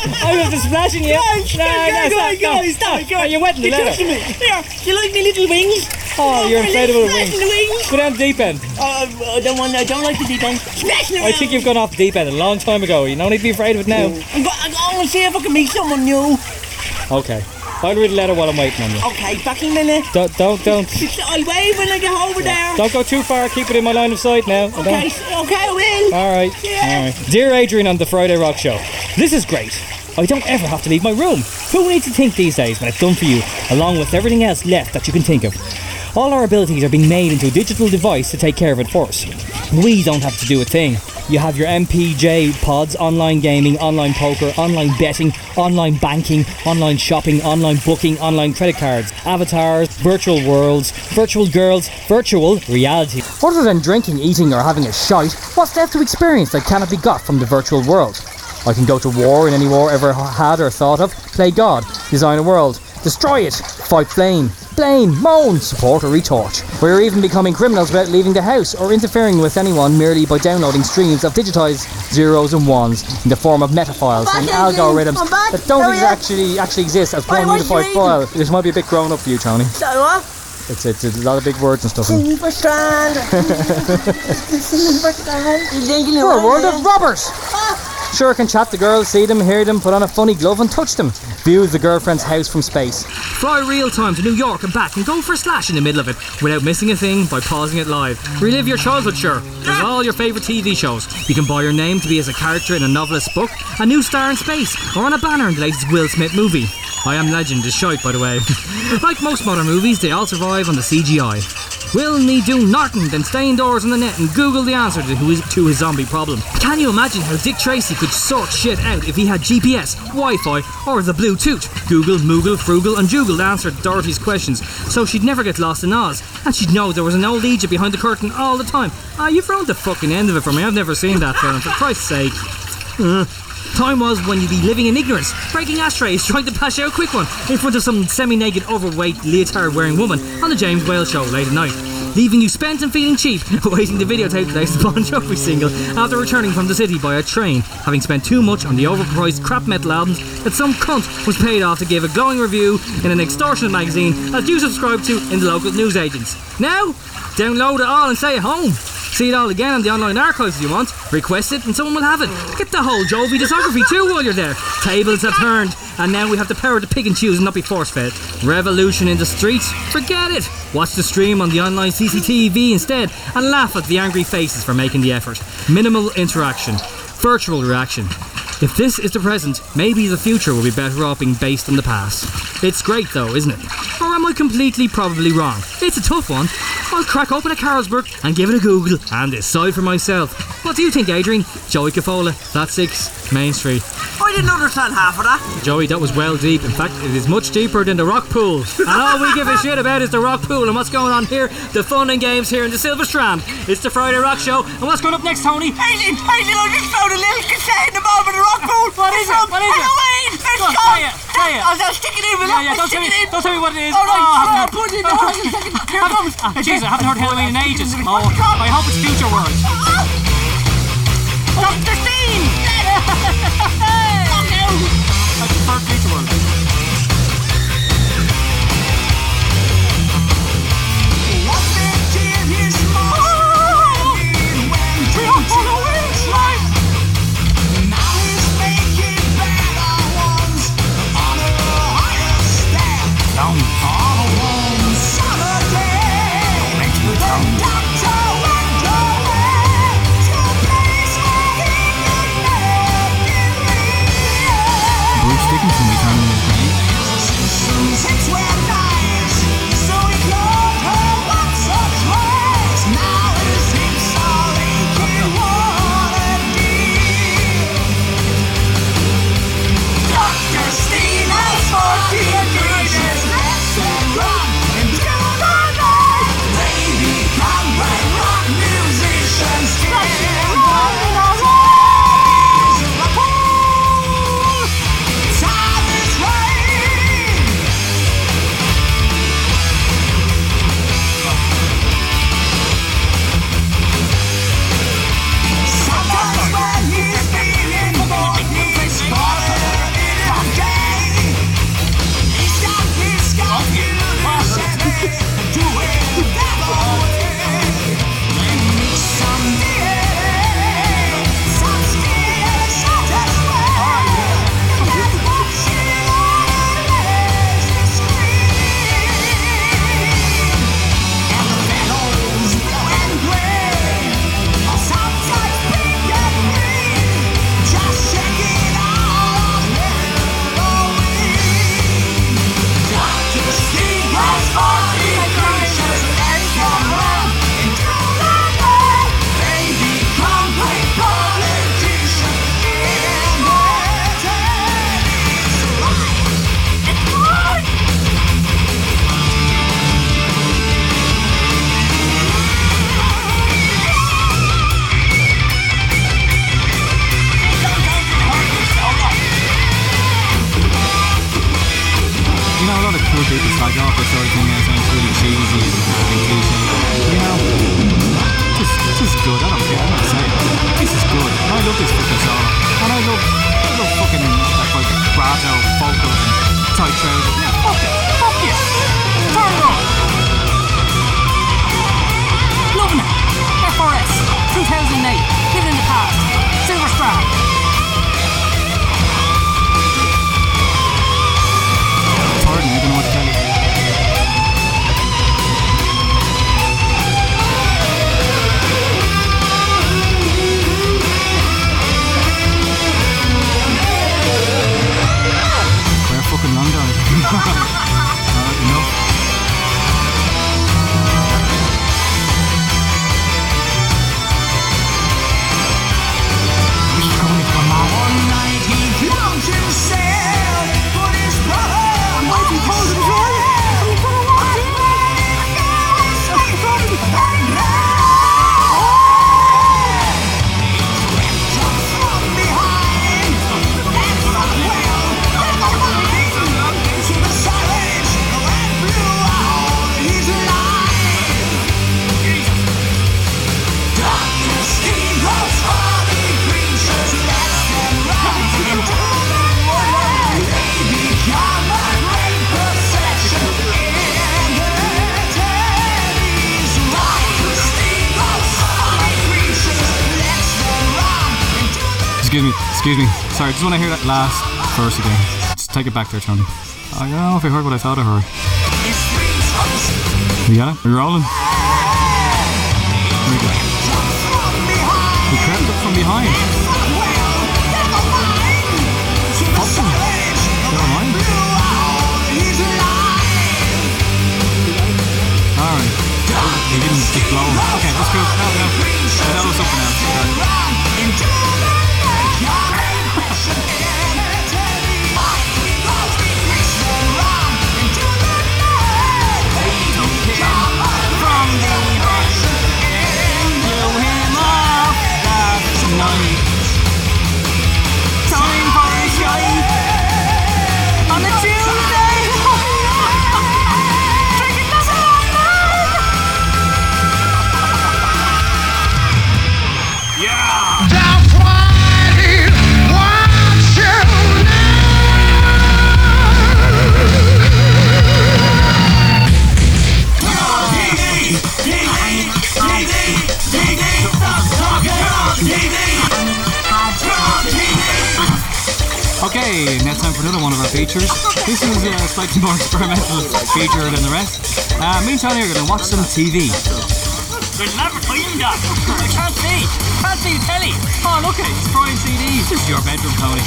I was just splashing you. Guys, No, no, guys, stop, guys, stop, guys, stop. stop, Are you wetting the You're leather? me. Here, do you like me little wings? Oh, you're my inflatable little with wings. wings. Go down the deep end. Uh, I don't want. I don't like the deep end. Smashing I think you've gone off the deep end a long time ago. You don't need to be afraid of it now. I'm, go- I'm going to see if I can meet someone new. Okay. I'll read a letter while I'm waiting on you. Okay, back in a minute. Don't, don't, don't. I'll wave when I get over there. Don't go too far. Keep it in my line of sight now. Okay, okay, I will. All right. Yeah. All right. Dear Adrian on the Friday Rock Show, this is great. I don't ever have to leave my room. Who needs to think these days when it's done for you, along with everything else left that you can think of? All our abilities are being made into a digital device to take care of it for us. We don't have to do a thing. You have your MPJ pods, online gaming, online poker, online betting, online banking, online shopping, online booking, online credit cards, avatars, virtual worlds, virtual girls, virtual reality. Other than drinking, eating, or having a shite, what's left to experience that cannot be got from the virtual world? I can go to war in any war ever had or thought of, play God, design a world, destroy it, fight flame, blame, moan, support or retort. We're even becoming criminals without leaving the house or interfering with anyone merely by downloading streams of digitized zeros and ones in the form of metafiles and back, algorithms that don't ex- actually actually exist as Wait, one what's unified your file. This might be a bit grown up for you, Tony. So what? It's, it's a lot of big words and stuff. in- Silver strand. Silver strand. You're thinking We're a world of robbers. Sure can chat to girls, see them, hear them, put on a funny glove and touch them. Views the girlfriend's house from space. Fly real time to New York and back and go for a slash in the middle of it without missing a thing by pausing it live. Relive your childhood, sure. There's all your favourite TV shows. You can buy your name to be as a character in a novelist's book, a new star in space, or on a banner in the latest Will Smith movie. I Am Legend is shite, by the way. like most modern movies, they all survive on the CGI. Will need do nothing than stay indoors in the net and Google the answer to his, to his zombie problem. Can you imagine how Dick Tracy could sort shit out if he had GPS, Wi-Fi, or the Bluetooth? Google, Moogle, Frugal, and Joogle answered Dorothy's questions, so she'd never get lost in Oz, and she'd know there was an old Egypt behind the curtain all the time. Ah, you've ruined the fucking end of it for me. I've never seen that film, for Christ's sake. Uh, Time was when you'd be living in ignorance, breaking ashtrays, trying to pass out a quick one in front of some semi-naked, overweight, leotard-wearing woman on the James Whale show late at night, leaving you spent and feeling cheap, waiting the videotape latest Bon Jovi single after returning from the city by a train, having spent too much on the overpriced crap metal albums that some cunt was paid off to give a glowing review in an extortionate magazine that you subscribe to in the local newsagents. Now, download it all and stay at home. See it all again on the online archives if you want. Request it and someone will have it. Get the whole Jovi discography too while you're there. Tables have turned, and now we have the power to pick and choose and not be force fed. Revolution in the streets? Forget it. Watch the stream on the online CCTV instead and laugh at the angry faces for making the effort. Minimal interaction. Virtual reaction. If this is the present, maybe the future will be better off being based on the past. It's great though, isn't it? Am I completely probably wrong? It's a tough one. I'll crack open a Carlsberg and give it a Google and decide for myself. What do you think, Adrian? Joey Cafola, Flat Six, Main Street. I didn't understand half of that. Joey, that was well deep. In fact, it is much deeper than the rock pool. And all we give a shit about is the rock pool and what's going on here, the fun and games here in the Silver Strand. It's the Friday Rock Show. And what's going up next, Tony? Hazel, Hazel, I just found a little cassette in the bottom of the rock pool. What is it? What is it? Helloween. Go on, say it, say it. I'll, I'll stick it in. will Yeah, yeah, don't tell me, in. don't tell me what it is. All right, Oh, I'll no. put it in. All right, second. Here it comes. Ah, Jesus, I haven't heard Helloween in ages. Oh, I hope it's future words. Dr. Stein. Excuse me. Sorry, just want to hear that last verse again. Just take it back there, Tony. I don't know if you heard what I thought I heard. You got it? We're rolling. There we go. He crept up from behind. Fucking. Never mind. Alright. He didn't just blow. Okay, that's cool. No, no. That was something else. Okay, that's time for another one of our features. This is a slightly more experimental feature than the rest. Uh, me and Tony are going to watch some TV. There's an advertising gap. I can't see. Can't see the telly. Oh, look at it. He's throwing CDs. This is your bedroom, Tony.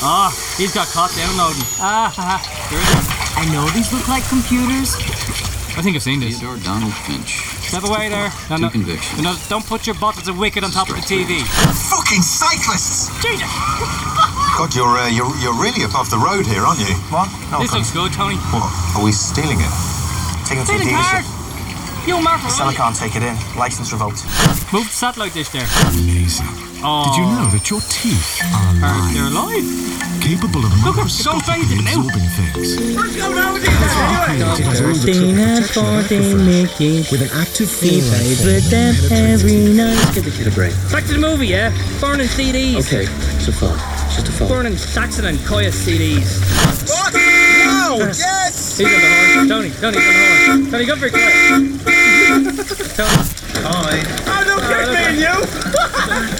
Ah, he's got caught downloading. Ah, ha, ha. There it is. I know these look like computers. I think I've seen this. Theodore Donald Finch. Step away there. No, no. convictions. No, don't put your bottles of Wicked on top of the TV. Fucking cyclists! Jesus. God, you're, uh, you're you're really above the road here, aren't you? What? No, This looks good, Tony. What? Are we stealing it? Taking it to the Stealing dealership. You and Mark are Seller can't take it in. License revoked. Move the satellite dish there. Amazing. Oh. Did you know that your teeth are Are alive? they're alive? Capable of moving. Look, it's going straight into microscopically the mouth. absorbing things. Thirteen and fourteen make it. With an active He plays with them every night. Give the kid a break. Back to the movie, yeah? Burning CDs. Okay, it's a phone. It's just a phone. Burning Saxon and Koya CDs. What? No! Yes! He's on the horn. Tony, Tony's on the horn. Tony, go for it, quick. Tony. Hi. Oh, don't get me and you!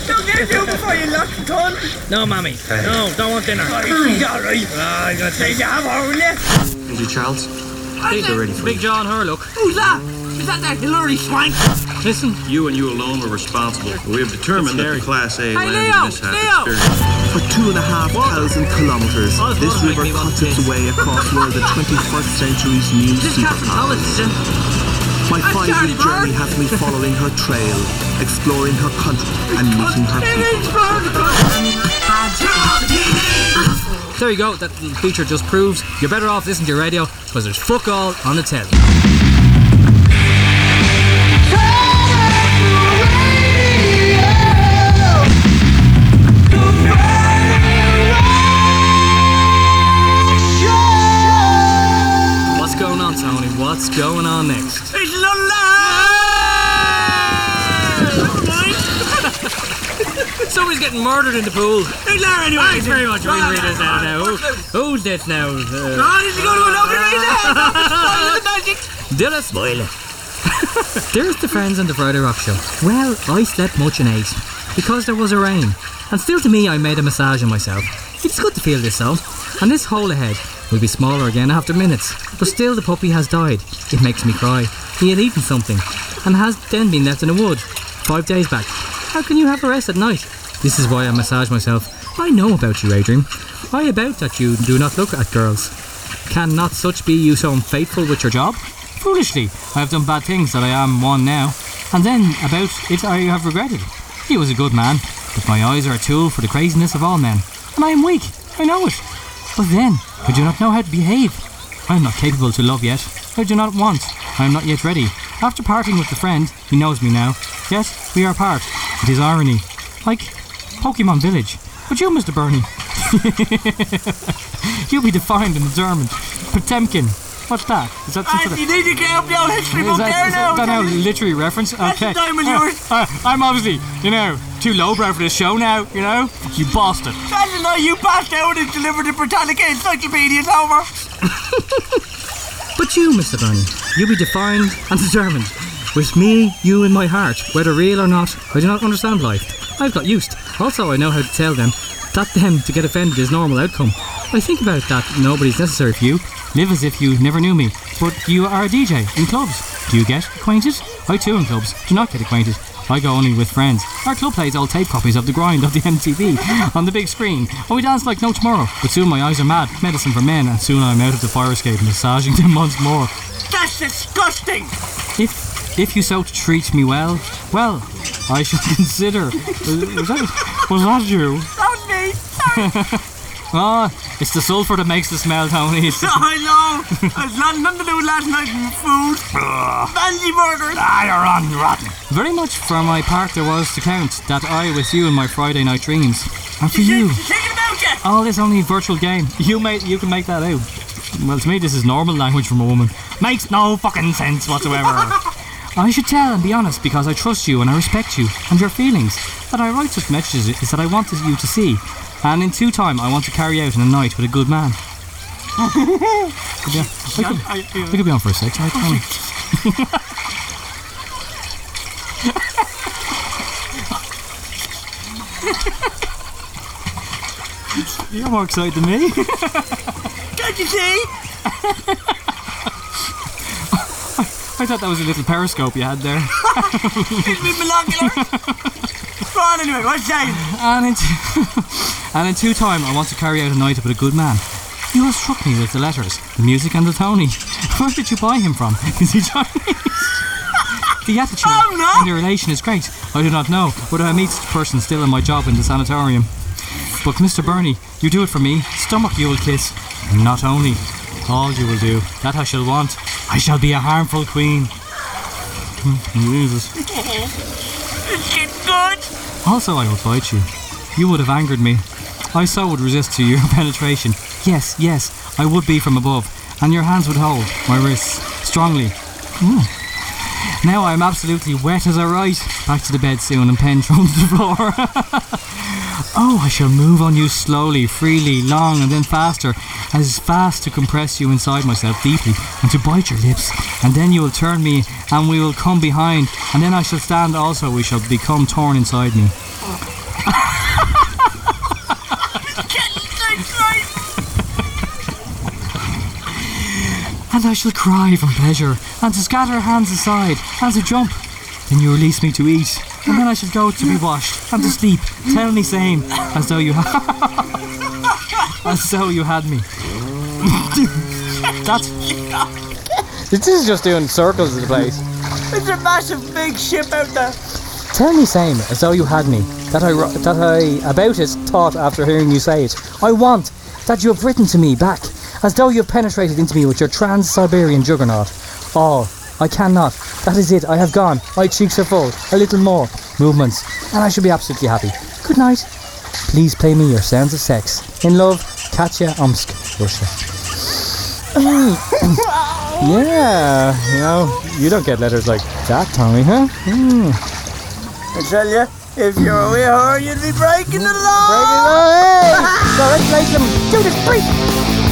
don't get you before you lock the gun! No, mommy. Hey. No, don't want dinner. Hi. Alright. Ah, I'm gonna Take take you have over you. Andrew Charles, Who's they're ready for Big John Her, look. Who's that? Is that that Hilary Swank? Listen. You and you alone are responsible. We have determined that the Class A Hey, landed Leo! mishap Leo! experience. For two and a half thousand kilometers, Oh, this river make cuts its way across one of the 21st century's new This Captain superpowers. Thomas, is it? My That's five-week journey has me following her trail, exploring her country, and meeting her people. There you go. That feature just proves you're better off listening to your radio because there's fuck all on the telly. What's going on next. It's Lola! Somebody's getting murdered in the pool. Hey, Lara, anyway. Thanks very much. We'll read this out now. Who- Who's this now? Uh, God, is he going to an open magic? Dilla spoiler. Dearest to friends and the Friday Rock Show. Well, I slept much and ate because there was a rain. And still to me, I made a massage on myself. It's good to feel this though. And this hole ahead will be smaller again after minutes. But still, the puppy has died. It makes me cry. He had eaten something and has then been left in a wood five days back. How can you have a rest at night? This is why I massage myself. I know about you, Adrian. I about that you do not look at girls. Can not such be you so unfaithful with your job? Foolishly, I have done bad things that I am one now, and then about it I have regretted. He was a good man, but my eyes are a tool for the craziness of all men, and I am weak, I know it. But then, I do not know how to behave. I am not capable to love yet. I do not want. I am not yet ready. After parting with the friend, he knows me now. Yet, we are apart. It is irony. Like Pokemon Village. But you, Mr. Bernie. You'll be defined and determined. Potemkin. What's that? Is that some sort of... you need to get up the old history book there is now. that now literary reference? That's okay. the of Uh, yours. uh, I'm obviously, you know, too lowbrow for this show now, you know? You bastard. That's the night you passed out and delivered the Britannica Encyclopedia, Homer. But you, Mr. Bernie, you be defined and determined. With me, you in my heart, whether real or not, I do not understand life. I've got used. Also, I know how to tell them that them to get offended is normal outcome. I think about that nobody's necessary for you. Live as if you never knew me. But you are a DJ in clubs. Do you get acquainted? I too in clubs do not get acquainted. I go only with friends. Our club plays old tape copies of the grind of the MTV on the big screen. And we dance like no tomorrow. But soon my eyes are mad. Medicine for men. And soon I'm out of the fire escape massaging them once more. That's disgusting. If if you so treat me well, well, I shall consider. Was, was that, was that you? Was. Ah, it's the sulphur that makes the smell, Tony. It's I know. It's not nothing to do with last night's food. Fancy burgers. Ah, you're on rotten. Very much for my part there was to count that I with you in my Friday night dreams. And for you, Thinking about you. all this only virtual game. You made you can make that out. Well, to me, this is normal language from a woman. Makes no fucking sense whatsoever. I should tell and be honest because I trust you and I respect you and your feelings. That I write such messages is that I wanted you to see. And in two time, I want to carry out in a night with a good man. Could be on- I could, I could be on for a sec. Tony? Oh, You're more excited than me. Can't you see? I thought that was a little periscope you had there. Give me binoculars. Go on anyway. What's saying? And in, and in two time, I want to carry out a night with a good man. You have struck me with the letters, the music, and the Tony. Where did you buy him from? Is he Chinese? The attitude oh, in the relation is great. I do not know whether I meet such a person still in my job in the sanatorium. But Mr. Burney, you do it for me. Stomach you will kiss. Not only, all you will do. That I shall want. I shall be a harmful queen. Hmm, Jesus. Getting good. Also, I will fight you. You would have angered me. I so would resist to your penetration. Yes, yes, I would be from above, and your hands would hold my wrists strongly. Mm. Now I am absolutely wet as I write. Back to the bed soon and pen thrown to the floor. Oh, I shall move on you slowly, freely, long, and then faster, as fast to compress you inside myself deeply and to bite your lips. And then you will turn me, and we will come behind, and then I shall stand also. We shall become torn inside me. And I shall cry from pleasure, and to scatter hands aside, and to jump. Then you release me to eat, and then I should go to be washed, and to sleep. Tell me same, as though you as though you had me. That's this is just doing circles of the place. It's a massive big ship out there. Tell me same, as though you had me. That I ro- that I about it thought after hearing you say it. I want that you have written to me back, as though you have penetrated into me with your trans-Siberian juggernaut. All. I cannot. That is it. I have gone. My cheeks are full. A little more. Movements. And I should be absolutely happy. Good night. Please play me your sounds of sex. In love, Katya Omsk, Russia. Yeah, you know, you don't get letters like that, Tommy, huh? Hmm. I tell you, if you were with her, you'd be breaking the law. Breaking the law, hey! So let's make them do this break.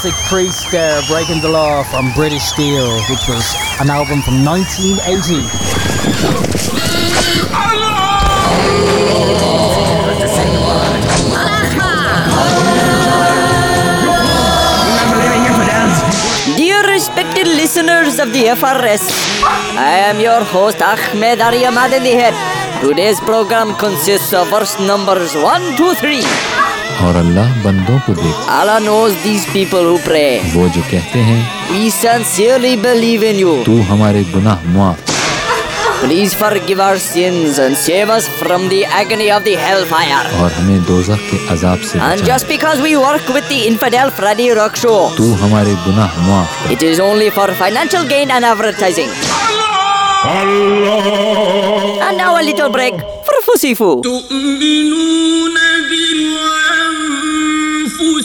Classic Priest there, Breaking the Law from British Steel, which was an album from 1980. Dear respected listeners of the FRS, I am your host Ahmed Arya Madanihed. Today's program consists of verse numbers 1 to 3. और अल्लाह बंदों को देख Allah knows these people who pray. वो जो कहते हैं We sincerely believe in you. तू हमारे गुनाह मुआफ Please forgive our sins and save us from the agony of the hellfire. और हमें दोजख के अजाब से And बचा just because we work with the infidel Freddy Rock Show, तू हमारे गुनाह मुआफ कर it is only for financial gain and advertising. And now a little break for Fussy Foo.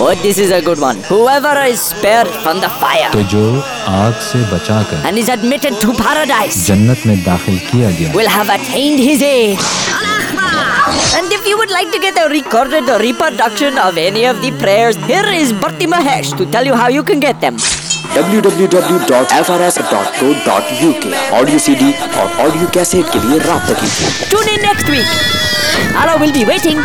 But this is a good one. Whoever is spared from the fire तो जो आग से बचाकर and is admitted to paradise जन्नत में दाखिल किया गया will have attained his aim. And if you would like to get a recorded reproduction of any of the prayers, here is Bharti Mahesh to tell you how you can get them. www.frs.co.uk audio CD और audio cassette के लिए राब्ता कीजिए Tune in next week. Allah will be waiting.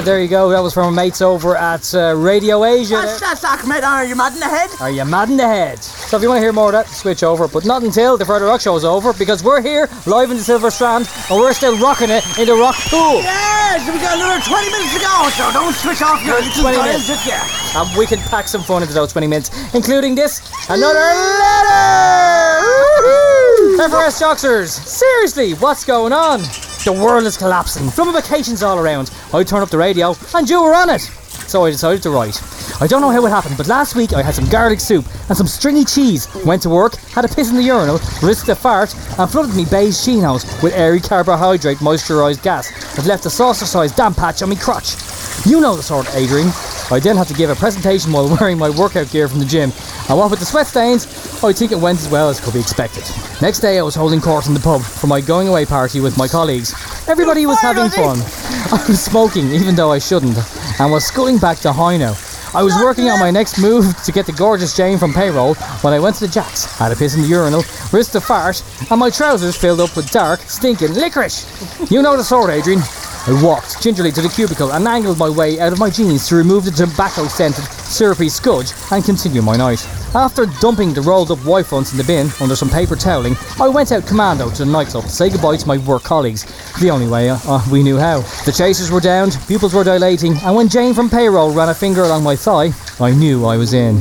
Yeah, there you go. That was from our mates over at uh, Radio Asia. That's, that's Ahmed, are you mad in the head? Are you mad in the head? So if you want to hear more of that, switch over. But not until the Further Rock Show is over, because we're here live in the Silver Strand, and we're still rocking it in the Rock Pool. Yes, we got another 20 minutes to go, so don't switch off your little 20 minutes. just yet. And we can pack some fun into those 20 minutes, including this, another letter! Woohoo! FRS Joxers! Seriously, what's going on? The world is collapsing. Flummifications all around. I turned up the radio and you were on it. So I decided to write. I don't know how it happened, but last week I had some garlic soup and some stringy cheese. Went to work, had a piss in the urinal, risked a fart, and flooded me beige chinos with airy carbohydrate moisturised gas that left a saucer sized damp patch on me crotch. You know the sort, Adrian. I then had to give a presentation while wearing my workout gear from the gym, and what with the sweat stains, I think it went as well as could be expected. Next day, I was holding court in the pub for my going away party with my colleagues. Everybody was having fun. I was smoking, even though I shouldn't, and was sculling back to Hino. I was working on my next move to get the gorgeous Jane from payroll when I went to the Jacks, had a piss in the urinal, risked a fart, and my trousers filled up with dark, stinking licorice. You know the sort, Adrian. I walked gingerly to the cubicle and angled my way out of my jeans to remove the tobacco scented, syrupy scudge and continue my night. After dumping the rolled up wife fronts in the bin under some paper toweling, I went out commando to the nightclub to say goodbye to my work colleagues, the only way uh, uh, we knew how. The chasers were downed, pupils were dilating, and when Jane from payroll ran a finger along my thigh, I knew I was in.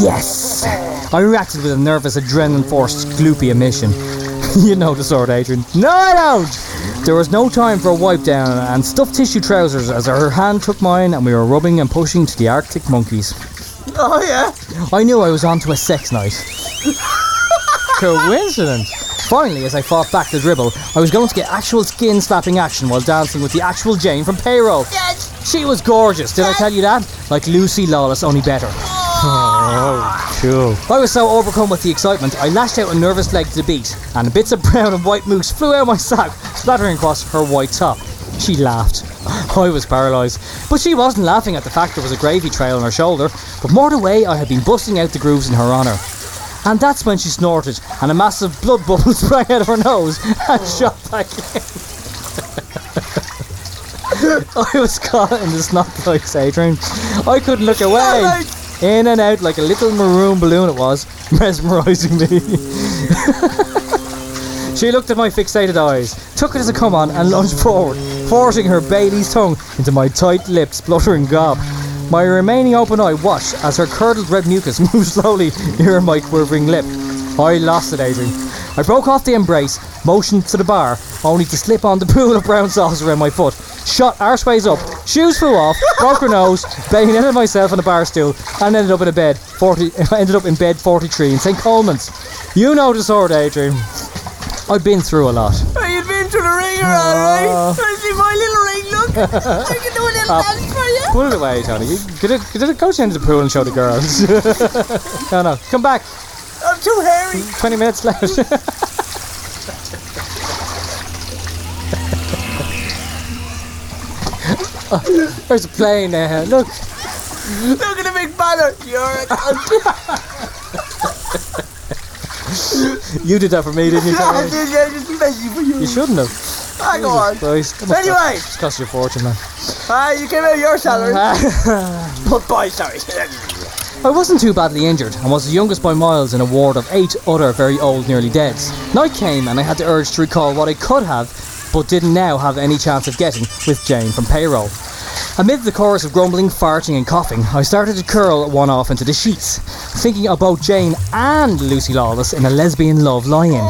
Yes! I reacted with a nervous, adrenaline forced, gloopy emission. you know the sort, Adrian. No, I don't! There was no time for a wipe down and stuffed tissue trousers as her hand took mine and we were rubbing and pushing to the Arctic monkeys. Oh, yeah. I knew I was onto a sex night. Coincidence. Finally, as I fought back the dribble, I was going to get actual skin slapping action while dancing with the actual Jane from payroll. Yes. She was gorgeous, did I tell you that? Like Lucy Lawless, only better. Oh. oh, cool. I was so overcome with the excitement, I lashed out a nervous leg to the beat, and bits of brown and white mousse flew out of my sack, splattering across her white top. She laughed. I was paralysed. But she wasn't laughing at the fact there was a gravy trail on her shoulder, but more the way I had been busting out the grooves in her honour. And that's when she snorted, and a massive blood bubble sprang out of her nose and oh. shot back in. I was caught in the snot place, Adrian. I couldn't look away. In and out like a little maroon balloon it was, mesmerising me. She looked at my fixated eyes, took it as a come on, and lunged forward, forcing her Bailey's tongue into my tight lipped, spluttering gob. My remaining open eye watched as her curdled red mucus moved slowly near my quivering lip. I lost it, Adrian. I broke off the embrace, motioned to the bar, only to slip on the pool of brown sauce around my foot. Shot arseways up, shoes flew off, broke her nose, bayoneted myself on a bar stool, and ended up in a bed 40. ended up in bed 43 in St Coleman's. You know the sort, Adrian. I've been through a lot. Oh, you've been to the ringer, alright. Uh. I see my little ring, look. I can do a little Uh, dance for you. Put it away, Tony. You, get it, get it, go down to the pool and show the girls. no, no, come back. I'm too hairy. 20 minutes left. Oh, there's a plane there. Look. Look at the big banner. You're a cunt. You did that for me, didn't you? I did, yeah, just for you. You shouldn't have. Ah, go on. Christ, come on. Anyway. It's cost you a fortune, man. Ah, you came out of your salary. but boy, sorry. I wasn't too badly injured and was the youngest by miles in a ward of eight other very old nearly deads. Night came and I had the urge to recall what I could have, but didn't now have any chance of getting, with Jane from payroll. Amid the chorus of grumbling, farting, and coughing, I started to curl one off into the sheets, thinking of both Jane and Lucy Lawless in a lesbian love lie-in.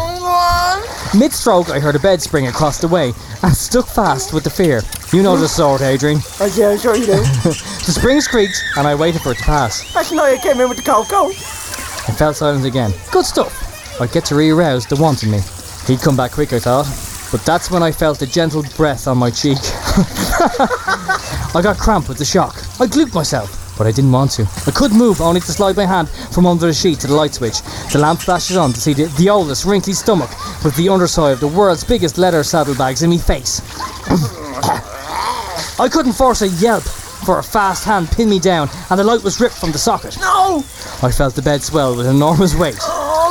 Mid stroke, I heard a bed spring across the way and stuck fast with the fear. You know the sort, Adrian. I yeah, I'm sure you do. The springs creaked and I waited for it to pass. That's now you came in with the cold, cocoa. I fell silent again. Good stuff. I'd get to re-arouse the want in me. He'd come back quick, I thought. But that's when I felt a gentle breath on my cheek. I got cramp with the shock. I glued myself, but I didn't want to. I couldn't move, only to slide my hand from under the sheet to the light switch. The lamp flashes on to see the, the oldest, wrinkly stomach with the underside of the world's biggest leather saddlebags in me face. I couldn't force a yelp, for a fast hand pinned me down and the light was ripped from the socket. No! I felt the bed swell with enormous weight.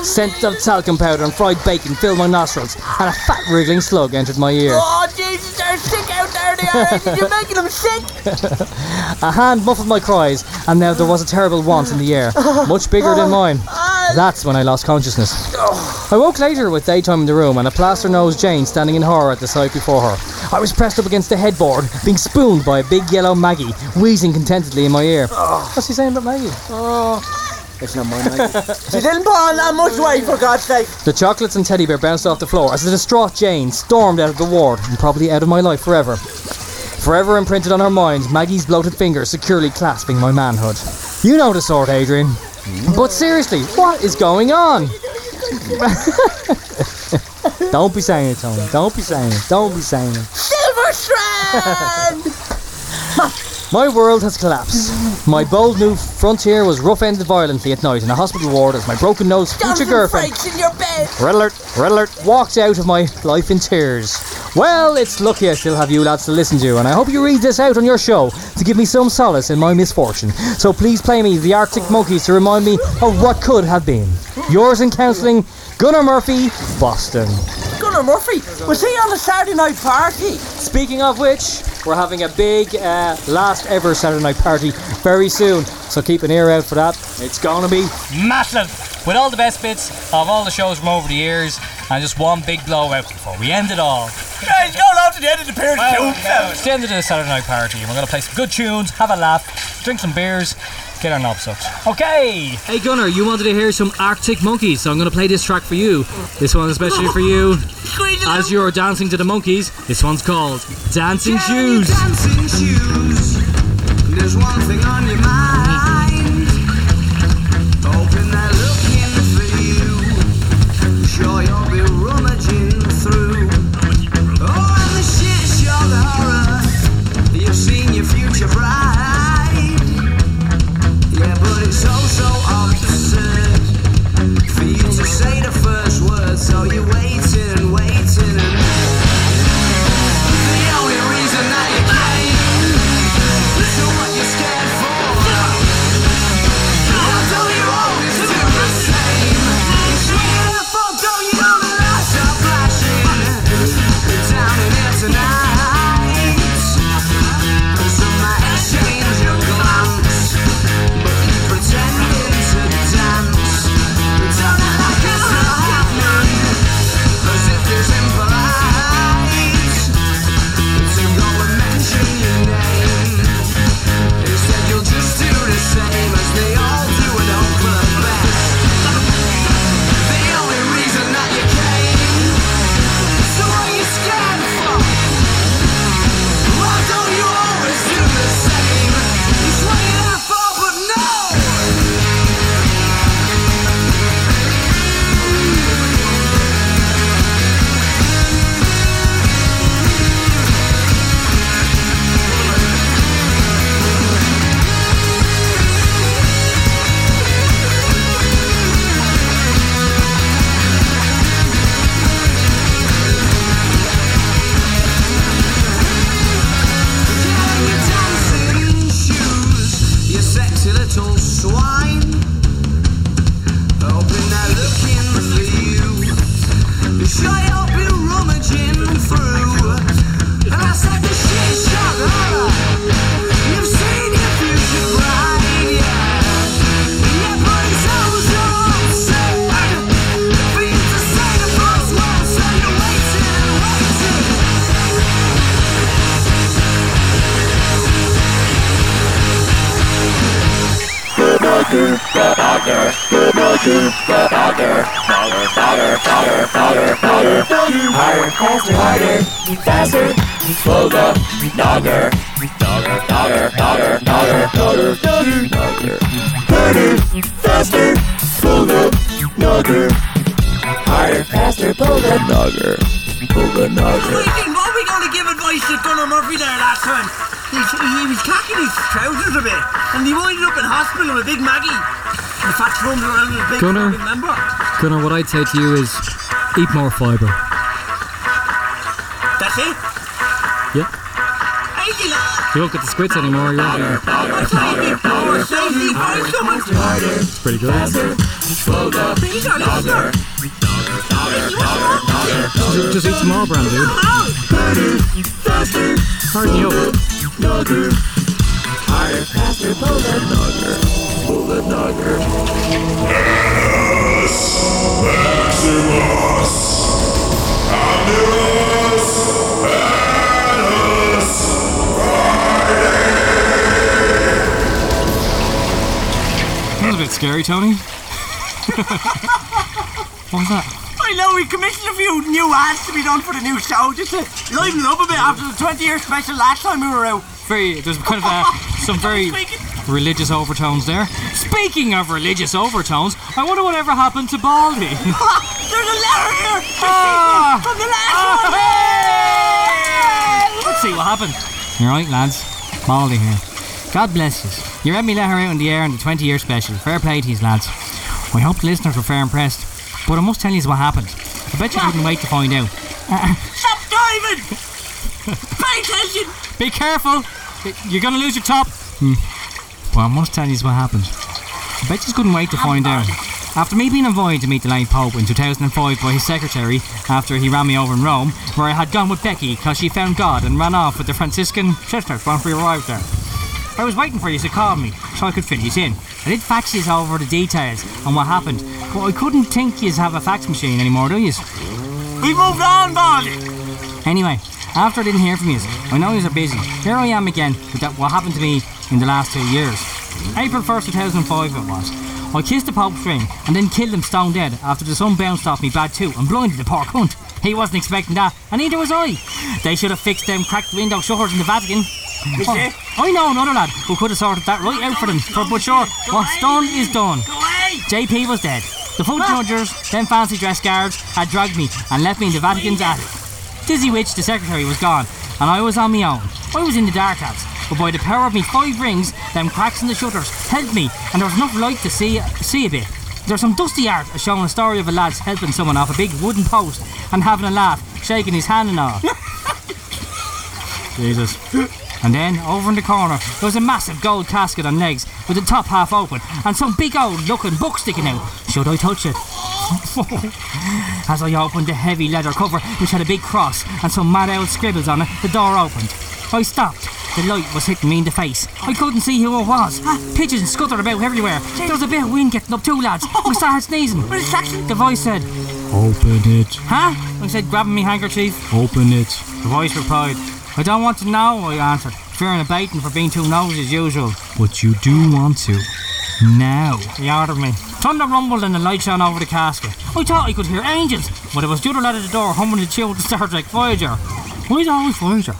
Scent of talcum powder and fried bacon filled my nostrils, and a fat wriggling slug entered my ear. Oh, Jesus, they're sick out there, they are. You're making them sick. A hand muffled my cries, and now there was a terrible want in the air, much bigger than mine. Oh. That's when I lost consciousness. Oh. I woke later with daytime in the room and a plaster nosed Jane standing in horror at the sight before her. I was pressed up against the headboard, being spooned by a big yellow Maggie, wheezing contentedly in my ear. Oh. What's he saying about Maggie? Oh, It's not mine, Maggie. She didn't put on that much weight, for God's sake. The chocolates and teddy bear bounced off the floor as the distraught Jane stormed out of the ward and probably out of my life forever. Forever imprinted on her mind, Maggie's bloated fingers securely clasping my manhood. You know the sort, Adrian. But seriously, what is going on? Don't be saying it, Tony. Don't be saying it. Don't be saying it. Silver Strand! My world has collapsed. My bold new frontier was rough-ended violently at night in a hospital ward as my broken nose future girlfriend in your bed. Red alert, red alert, walked out of my life in tears. Well, it's lucky I still have you lads to listen to, and I hope you read this out on your show to give me some solace in my misfortune. So please play me the Arctic Monkeys to remind me of what could have been. Yours in counselling, Gunnar Murphy, Boston. Gunnar Murphy, was he on the Saturday night party? Speaking of which, we're having a big uh, last ever Saturday night party very soon, so keep an ear out for that. It's gonna be Massive! With all the best bits of all the shows from over the years, and just one big blowout before we end it all. Guys, going on to the end of the period. Well, yeah, it's the end of the Saturday night party, and we're gonna play some good tunes, have a laugh, drink some beers, get our knobs up. Okay! Hey Gunnar, you wanted to hear some Arctic Monkeys, so I'm going to play this track for you. This one especially for you. As you're dancing to the monkeys, this one's called Dancing Shoes. Dancing shoes. There's one thing on your mind. I'd say to you is eat more fibre. That's it? Yeah. You don't get the squits anymore, you're eating. Or safety, find someone. It's pretty good. These are listener. Just, just eat some more, Brand, dude. Harden you up. Harder, faster, the dogger, pull the dogger. Yes, Maximus, Omnibus, Anus, That was a bit scary, Tony? what was that? I know we commissioned a few new ads to be done for the new show just to liven it up a bit after the 20 year special last time we were out. Very, there's kind of uh, some very religious overtones there. Speaking of religious overtones, I wonder whatever happened to Baldy. There's a letter here Ah. from the last one. Let's see what happened. All right, lads. Baldy here. God bless you. You read me let her out in the air in the 20 year special. Fair play to you, lads. I hope the listeners were fair impressed. But I must tell you what happened. I bet you couldn't wait to find out. Stop diving! Pay attention! Be careful! You're gonna lose your top! Hmm. Well, I must tell you what happened. I bet you couldn't wait to find out. After me being invited to meet the late Pope in 2005 by his secretary after he ran me over in Rome, where I had gone with Becky because she found God and ran off with the Franciscan sisters once we arrived there. I was waiting for you to call me so I could fill you in. I did fax you over the details on what happened, but I couldn't think you have a fax machine anymore, do you? We moved on, Baldy. Anyway, after I didn't hear from you, I know you are busy. Here I am again with that what happened to me in the last two years. April 1st, 2005 it was. I kissed the Pope's ring and then killed him stone dead after the sun bounced off me bad too and blinded the poor cunt. He wasn't expecting that, and neither was I. They should have fixed them cracked window shutters in the Vatican. Oh. I know another lad who could have sorted that right out for them. For, but sure, what's done is done. JP was dead. The foot judgers, them fancy dress guards, had dragged me and left me in the Vatican's attic. Dizzy Witch, the secretary, was gone, and I was on my own. I was in the dark lads, but by the power of me five rings, them cracks in the shutters helped me, and there was enough light to see see a bit. There's some dusty art showing a story of a lad's helping someone off a big wooden post and having a laugh, shaking his hand and all. Jesus. And then, over in the corner, there was a massive gold casket on legs with the top half open and some big old looking book sticking out. Should I touch it? As I opened the heavy leather cover, which had a big cross and some mad old scribbles on it, the door opened. I stopped. The light was hitting me in the face. I couldn't see who it was. Ah, pigeons scuttered about everywhere. There was a bit of wind getting up too, lads. I started sneezing. The voice said, Open it. Huh? I said, grabbing me handkerchief. Open it. The voice replied, I don't want to know, I answered, fearing a baiting for being too nosy as usual. But you do want to. Now, he ordered me. Thunder rumbled and the light shone over the casket. I thought I could hear angels, but it was the other lad at the door humming the tune with the Star Trek Voyager. Why's it always Voyager?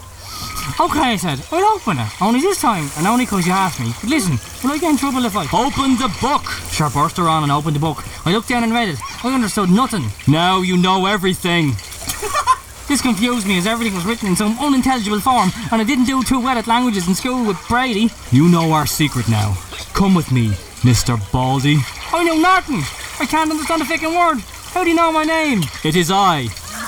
Okay, I said, I'll open it. Only this time, and only 'cause you asked me. But listen, will I get in trouble if I open the book? Sure burst her on and opened the book. I looked down and read it. I understood nothing. Now you know everything. This confused me as everything was written in some unintelligible form, and I didn't do too well at languages in school with Brady. You know our secret now. Come with me, Mr. Baldy. I know nothing. I can't understand a fucking word. How do you know my name? It is I,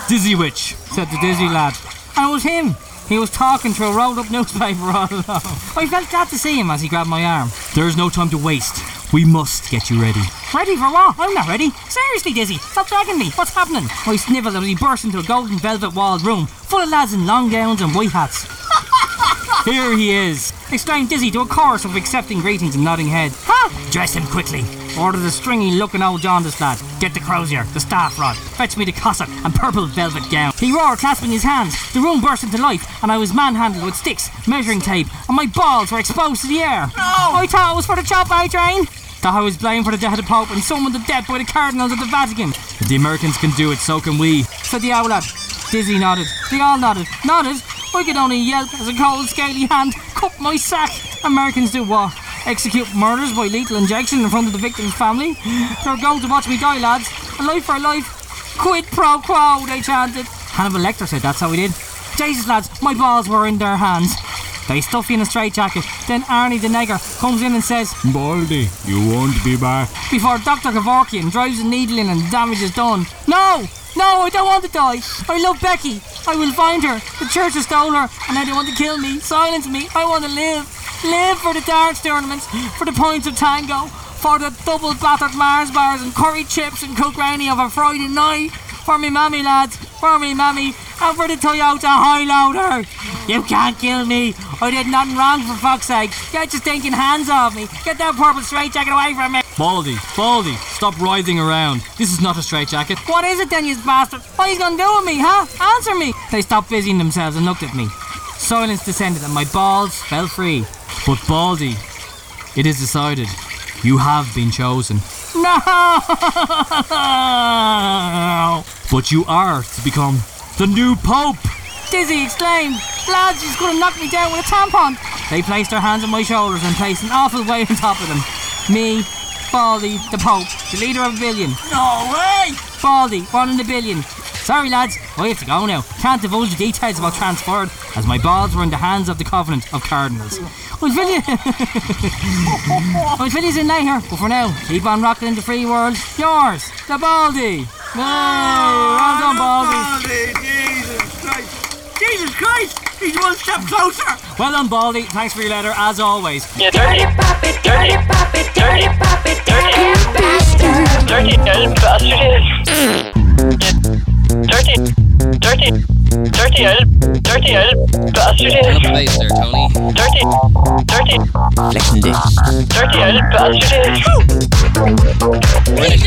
Dizzy Witch. Said the dizzy lad. And it was him. He was talking through a rolled up newspaper all along. I felt glad to see him as he grabbed my arm. There's no time to waste. We must get you ready. Ready for what? I'm not ready. Seriously, Dizzy, stop dragging me. What's happening? I snivelled as he burst into a golden velvet walled room full of lads in long gowns and white hats. Here he is, exclaimed Dizzy to a chorus of accepting greetings and nodding head. Ha! Dress him quickly. Ordered the stringy looking old jaundiced lad. Get the crozier, the staff rod. Fetch me the cassock and purple velvet gown. He roared, clasping his hands. The room burst into life, and I was manhandled with sticks, measuring tape, and my balls were exposed to the air. No! I thought it was for the chop I train. Thought I was blamed for the death of the Pope and summoned to death by the cardinals of the Vatican. If the Americans can do it, so can we. Said the owl lad. Dizzy nodded. They all nodded. Nodded? I could only yelp as a cold, scaly hand cupped my sack. Americans do what? Execute murders by lethal injection in front of the victim's family? They're going to watch me die, lads. A life for a life. Quid pro quo, they chanted. Hannibal Lecter said that's how he did. Jesus, lads, my balls were in their hands. They stuff you in a straitjacket. Then Arnie the nigger comes in and says, Baldy, you won't be back. before Dr. Kevorkian drives a needle in and damage is done. No! No, I don't want to die. I love Becky. I will find her. The church has stolen her, and now they want to kill me, silence me. I want to live. Live for the darts tournaments, for the points of tango, for the double battered Mars bars and curry chips and Kilgranny of a Friday night. For me mammy, lads. For me mammy. And for the Toyota Highlander. You can't kill me. I did nothing wrong for fuck's sake. Get your stinking hands off me. Get that purple straitjacket away from me. Baldy, Baldy, stop writhing around. This is not a straitjacket. What is it then, you bastard? What are you gonna do with me, huh? Answer me! They stopped busying themselves and looked at me. Silence descended and my balls fell free. But Baldy, it is decided. you have been chosen. No! But you are to become the new Pope. Dizzy exclaimed, Lads, he's going to knock me down with a tampon. They placed their hands on my shoulders and placed an awful weight on top of them. Me, Baldy, the Pope, the leader of a billion. No way! Baldy, one in a billion. Sorry, lads, I have to go now. Can't divulge the details about transferred, as my balls were in the hands of the Covenant of Cardinals. I'll fill you. I'll fill you in later, but for now, keep on rocking in the free world. Yours, the Baldy. No, well done, Baldy. Jesus Christ! Jesus Christ! He's one step closer! Well done, Baldy. Thanks for your letter, as always. You dirty puppet, dirty puppet, dirty puppet, dirty bastard! Dirty old bastard! Mm. Dirty, dirty, dirty old, dirty old bastard! Turn up the bass there, Tony. Dirty, dirty, Flexing this. dirty old bastard! We're in,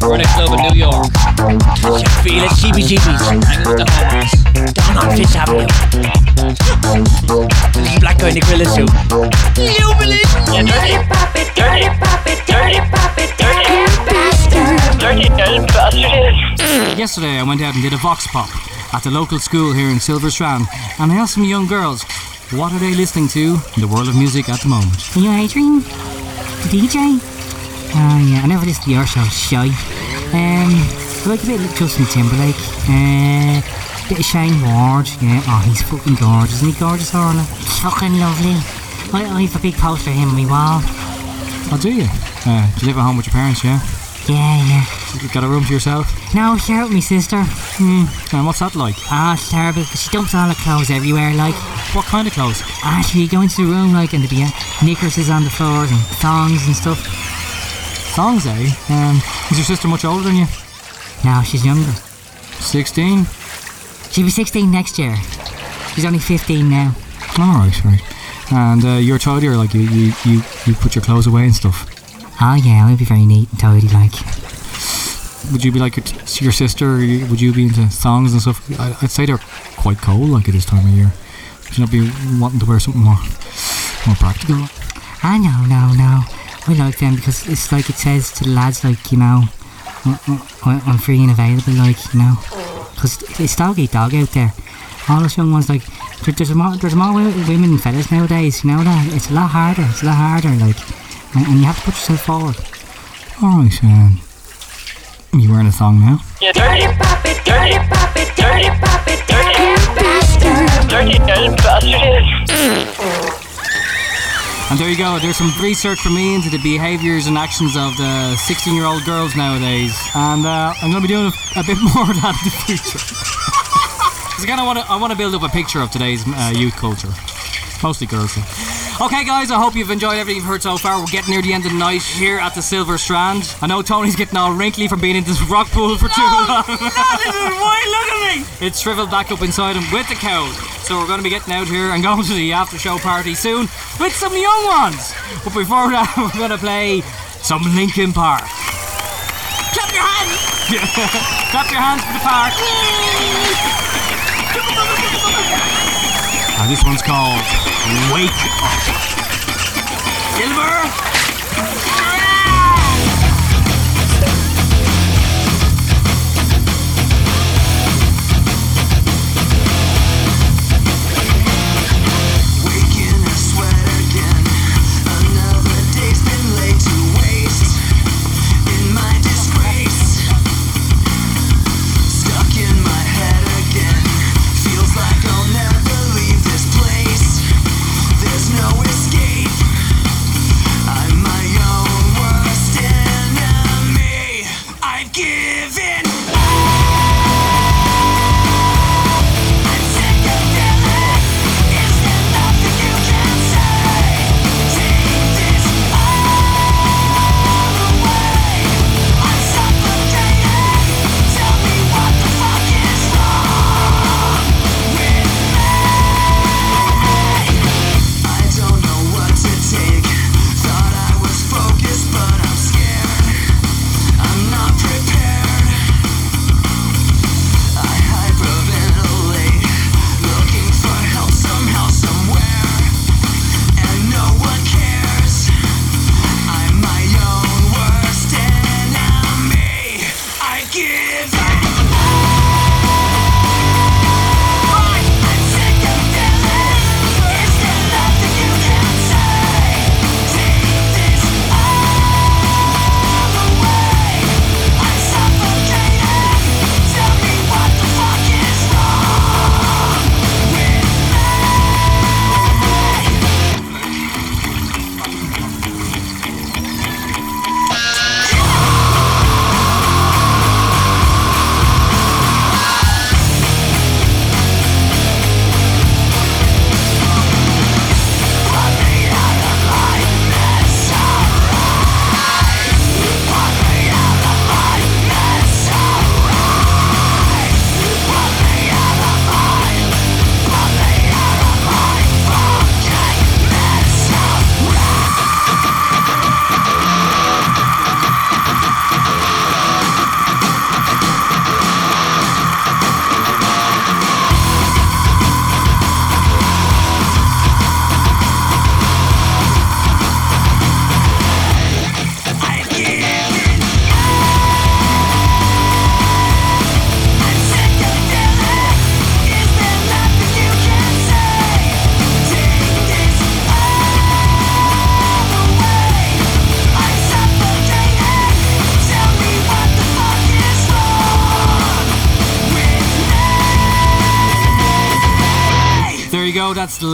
we're in a club in New York. Can you feel it? Cheapy cheapies. Hanging with the homies. Down on Fifth Avenue. This is Black Guy in the Gorilla suit. You believe? You dirty puppet, dirty puppet, dirty puppet, dirty bastard! Dirty old bastard! Yesterday, I went out and did a vox pop at the local school here in Silver Strand, and I asked some young girls, what are they listening to in the world of music at the moment? Are you Adrian? The DJ? Oh yeah, I never listened to your show, Shy. Um, I like a bit of Justin Timberlake. Uh, bit of Shayne Ward. Yeah, oh, he's fucking gorgeous. Isn't he gorgeous, Orla? Fucking lovely. I, I have a big poster of him on my wall. Oh, do you? Uh, do you live at home with your parents, yeah? Yeah, yeah. You got a room to yourself? No, share it with my sister. Hmm. And what's that like? Ah, it's terrible. She dumps all her clothes everywhere, like. What kind of clothes? Ah, she go into the room, like, and there'd be uh, knickers is on the floors and thongs and stuff. Thongs, eh? Um, is your sister much older than you? No, she's younger. 16? She'll be 16 next year. She's only 15 now. Alright, right. And uh, you're tidier, like you, you, you, you put your clothes away and stuff. Oh, yeah, I'll be very neat and tidy, like. Would you be like your, t- your sister? Or would you be into songs and stuff? I, I'd say they're quite cold, like at this time of year. Would you not be wanting to wear something more, more practical? Ah, no, no, no. I like them because it's like it says to the lads, like, you know, I- I- I'm free and available, like, you know. Because it's dog eat dog out there. All those young ones, like, there's, more, there's more women and fellas nowadays, you know that? It's a lot harder, it's a lot harder, like, and, and you have to put yourself forward. Alright, um, you wearing a thong now? You dirty puppet, dirty puppet, dirty puppet, dirty bastard! Dirty old bastard! And there you go. There's some research from me into the behaviours and actions of the 16 year old girls nowadays. And uh, I'm going to be doing a, a bit more of that in the future. Because I kind of want to I want to build up a picture of today's uh, youth culture. Mostly girls. though. Okay, guys, I hope you've enjoyed everything you've heard so far. We're getting near the end of the night here at the Silver Strand. I know Tony's getting all wrinkly from being in this rock pool for too long. this is why, look at me! It's shriveled back up inside him with the cold. So we're going to be getting out here and going to the after show party soon with some young ones. But before that, we're going to play some Linkin Park. Clap your hands! Clap your hands for the park. And this one's called Wake Up. Silver!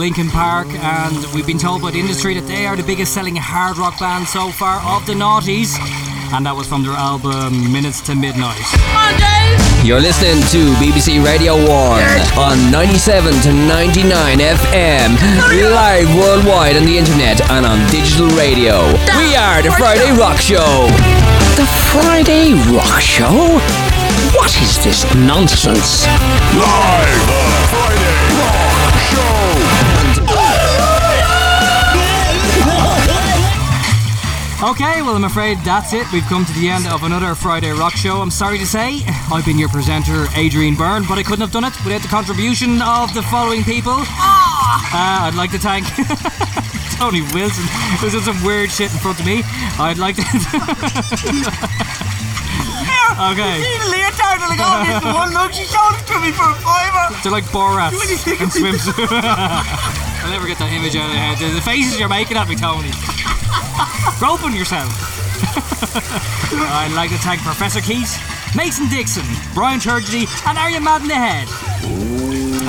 Linkin Park, and we've been told by the industry that they are the biggest selling hard rock band so far of the noughties, and that was from their album Minutes to Midnight. You're listening to BBC Radio 1 on 97 to 99 FM, live worldwide on the internet and on digital radio. We are the Friday Rock Show. The Friday Rock Show? What is this nonsense? Live Okay, well, I'm afraid that's it. We've come to the end of another Friday Rock Show. I'm sorry to say, I've been your presenter, Adrian Byrne, but I couldn't have done it without the contribution of the following people. Uh, I'd like to thank Tony Wilson, who's done some weird shit in front of me. I'd like to. okay. Leotard like, oh, this one look, she showed it to me for a fiver. They're like Borat and. I'll never get that image out of the head. The- The faces you're making at me, Tony. Groping yourself. I'd like to thank Professor Keith, Mason Dixon, Brian Turgedy, and Arya Mad in the Head.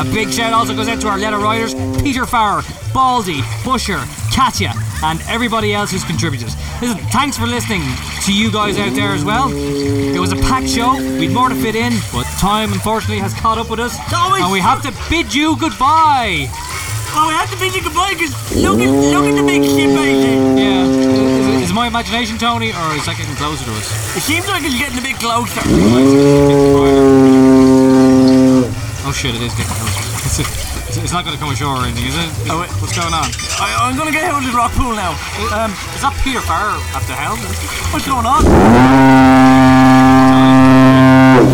A big shout also goes out to our letter writers, Peter Farrer, Baldy, Busher, Katya, and everybody else who's contributed. Listen, thanks for listening to you guys out there as well. It was a packed show. We'd more to fit in, but time unfortunately has caught up with us. And we have to bid you goodbye. Oh, we have to bid you because look at, look at the big ship out there. Yeah. Is, it- is it my imagination, Tony, or is that getting closer to us? It seems like it's getting a bit closer. Oh shit, it is getting closer. It's, not going to come ashore or anything, is it? Is- What's going on? I, I'm gonna get out of the rock pool now. Um, is that Peter Farrer at the helm? What's going on?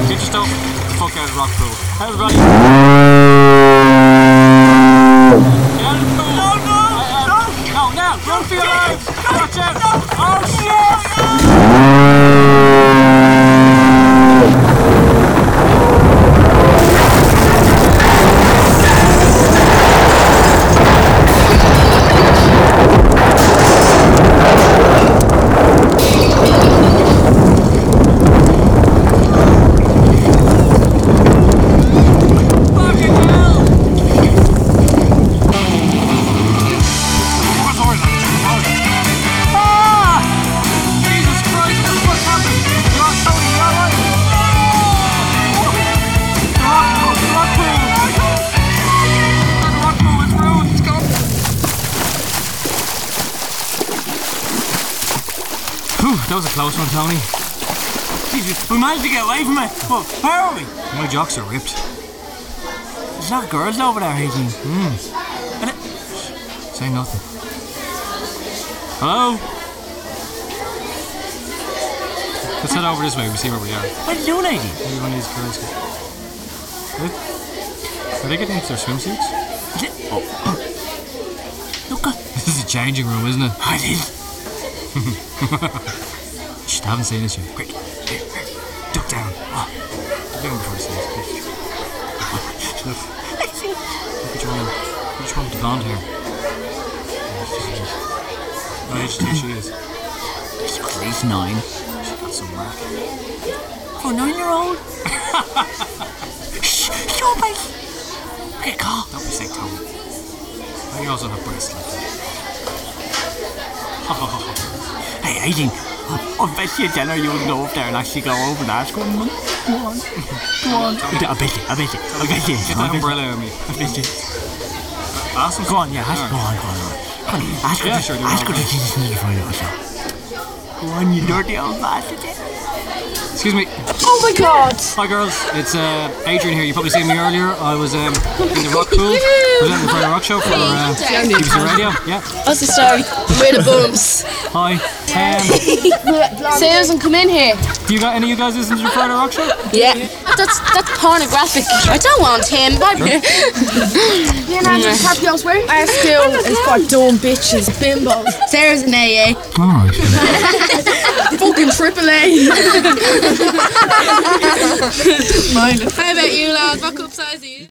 You just don't the fuck out of the rock pool. Everybody. My jocks are ripped. There's not girls over there, Adrian. Hmm. Say nothing. Hello? Let's head over this way, we see where we are. What are you doing, Adrian? Maybe one of these girls. Are they, getting into their swimsuits? Oh. Look at... This is a changing room, isn't it? I did. Shh, they haven't seen us yet. Quick. Blonde hair? Oh, I just think she is. She's at least nine. She got some work. For a nine-year-old? Shh, up, mate. Hey, call. Don't be sick, Tom. I you also have breasts like that. Hey, Aileen, I bet you tell her you'll go up there and actually go over and ask man. Go on. Go on. I bet you, I bet you, I bet you. Get that you. umbrella on me. I bet you. Ask him. Go on, yeah, ask, Alright. go on, go on. Go on. Go ask her, Yeah, sure, ask her to see this nigga for you. Go on, you dirty old bastard. Excuse me. Oh my god! Hi girls, it's uh, Adrian here. You probably seen me earlier. I was um, in the rock pool presenting the Friday Rock Show for uh, BBC Radio. Yeah. What's the story? We're the bums. Hi. Um, Say doesn't come in here. do you got any of you guys listen to the Friday Rock Show? Yeah. That's that's pornographic. I don't want him. Bye. Yeah, no, just happy elsewhere. Our school is for dumb bitches, bimbos. Sarah's an AA. Alright. Fucking triple A. How about you, lad?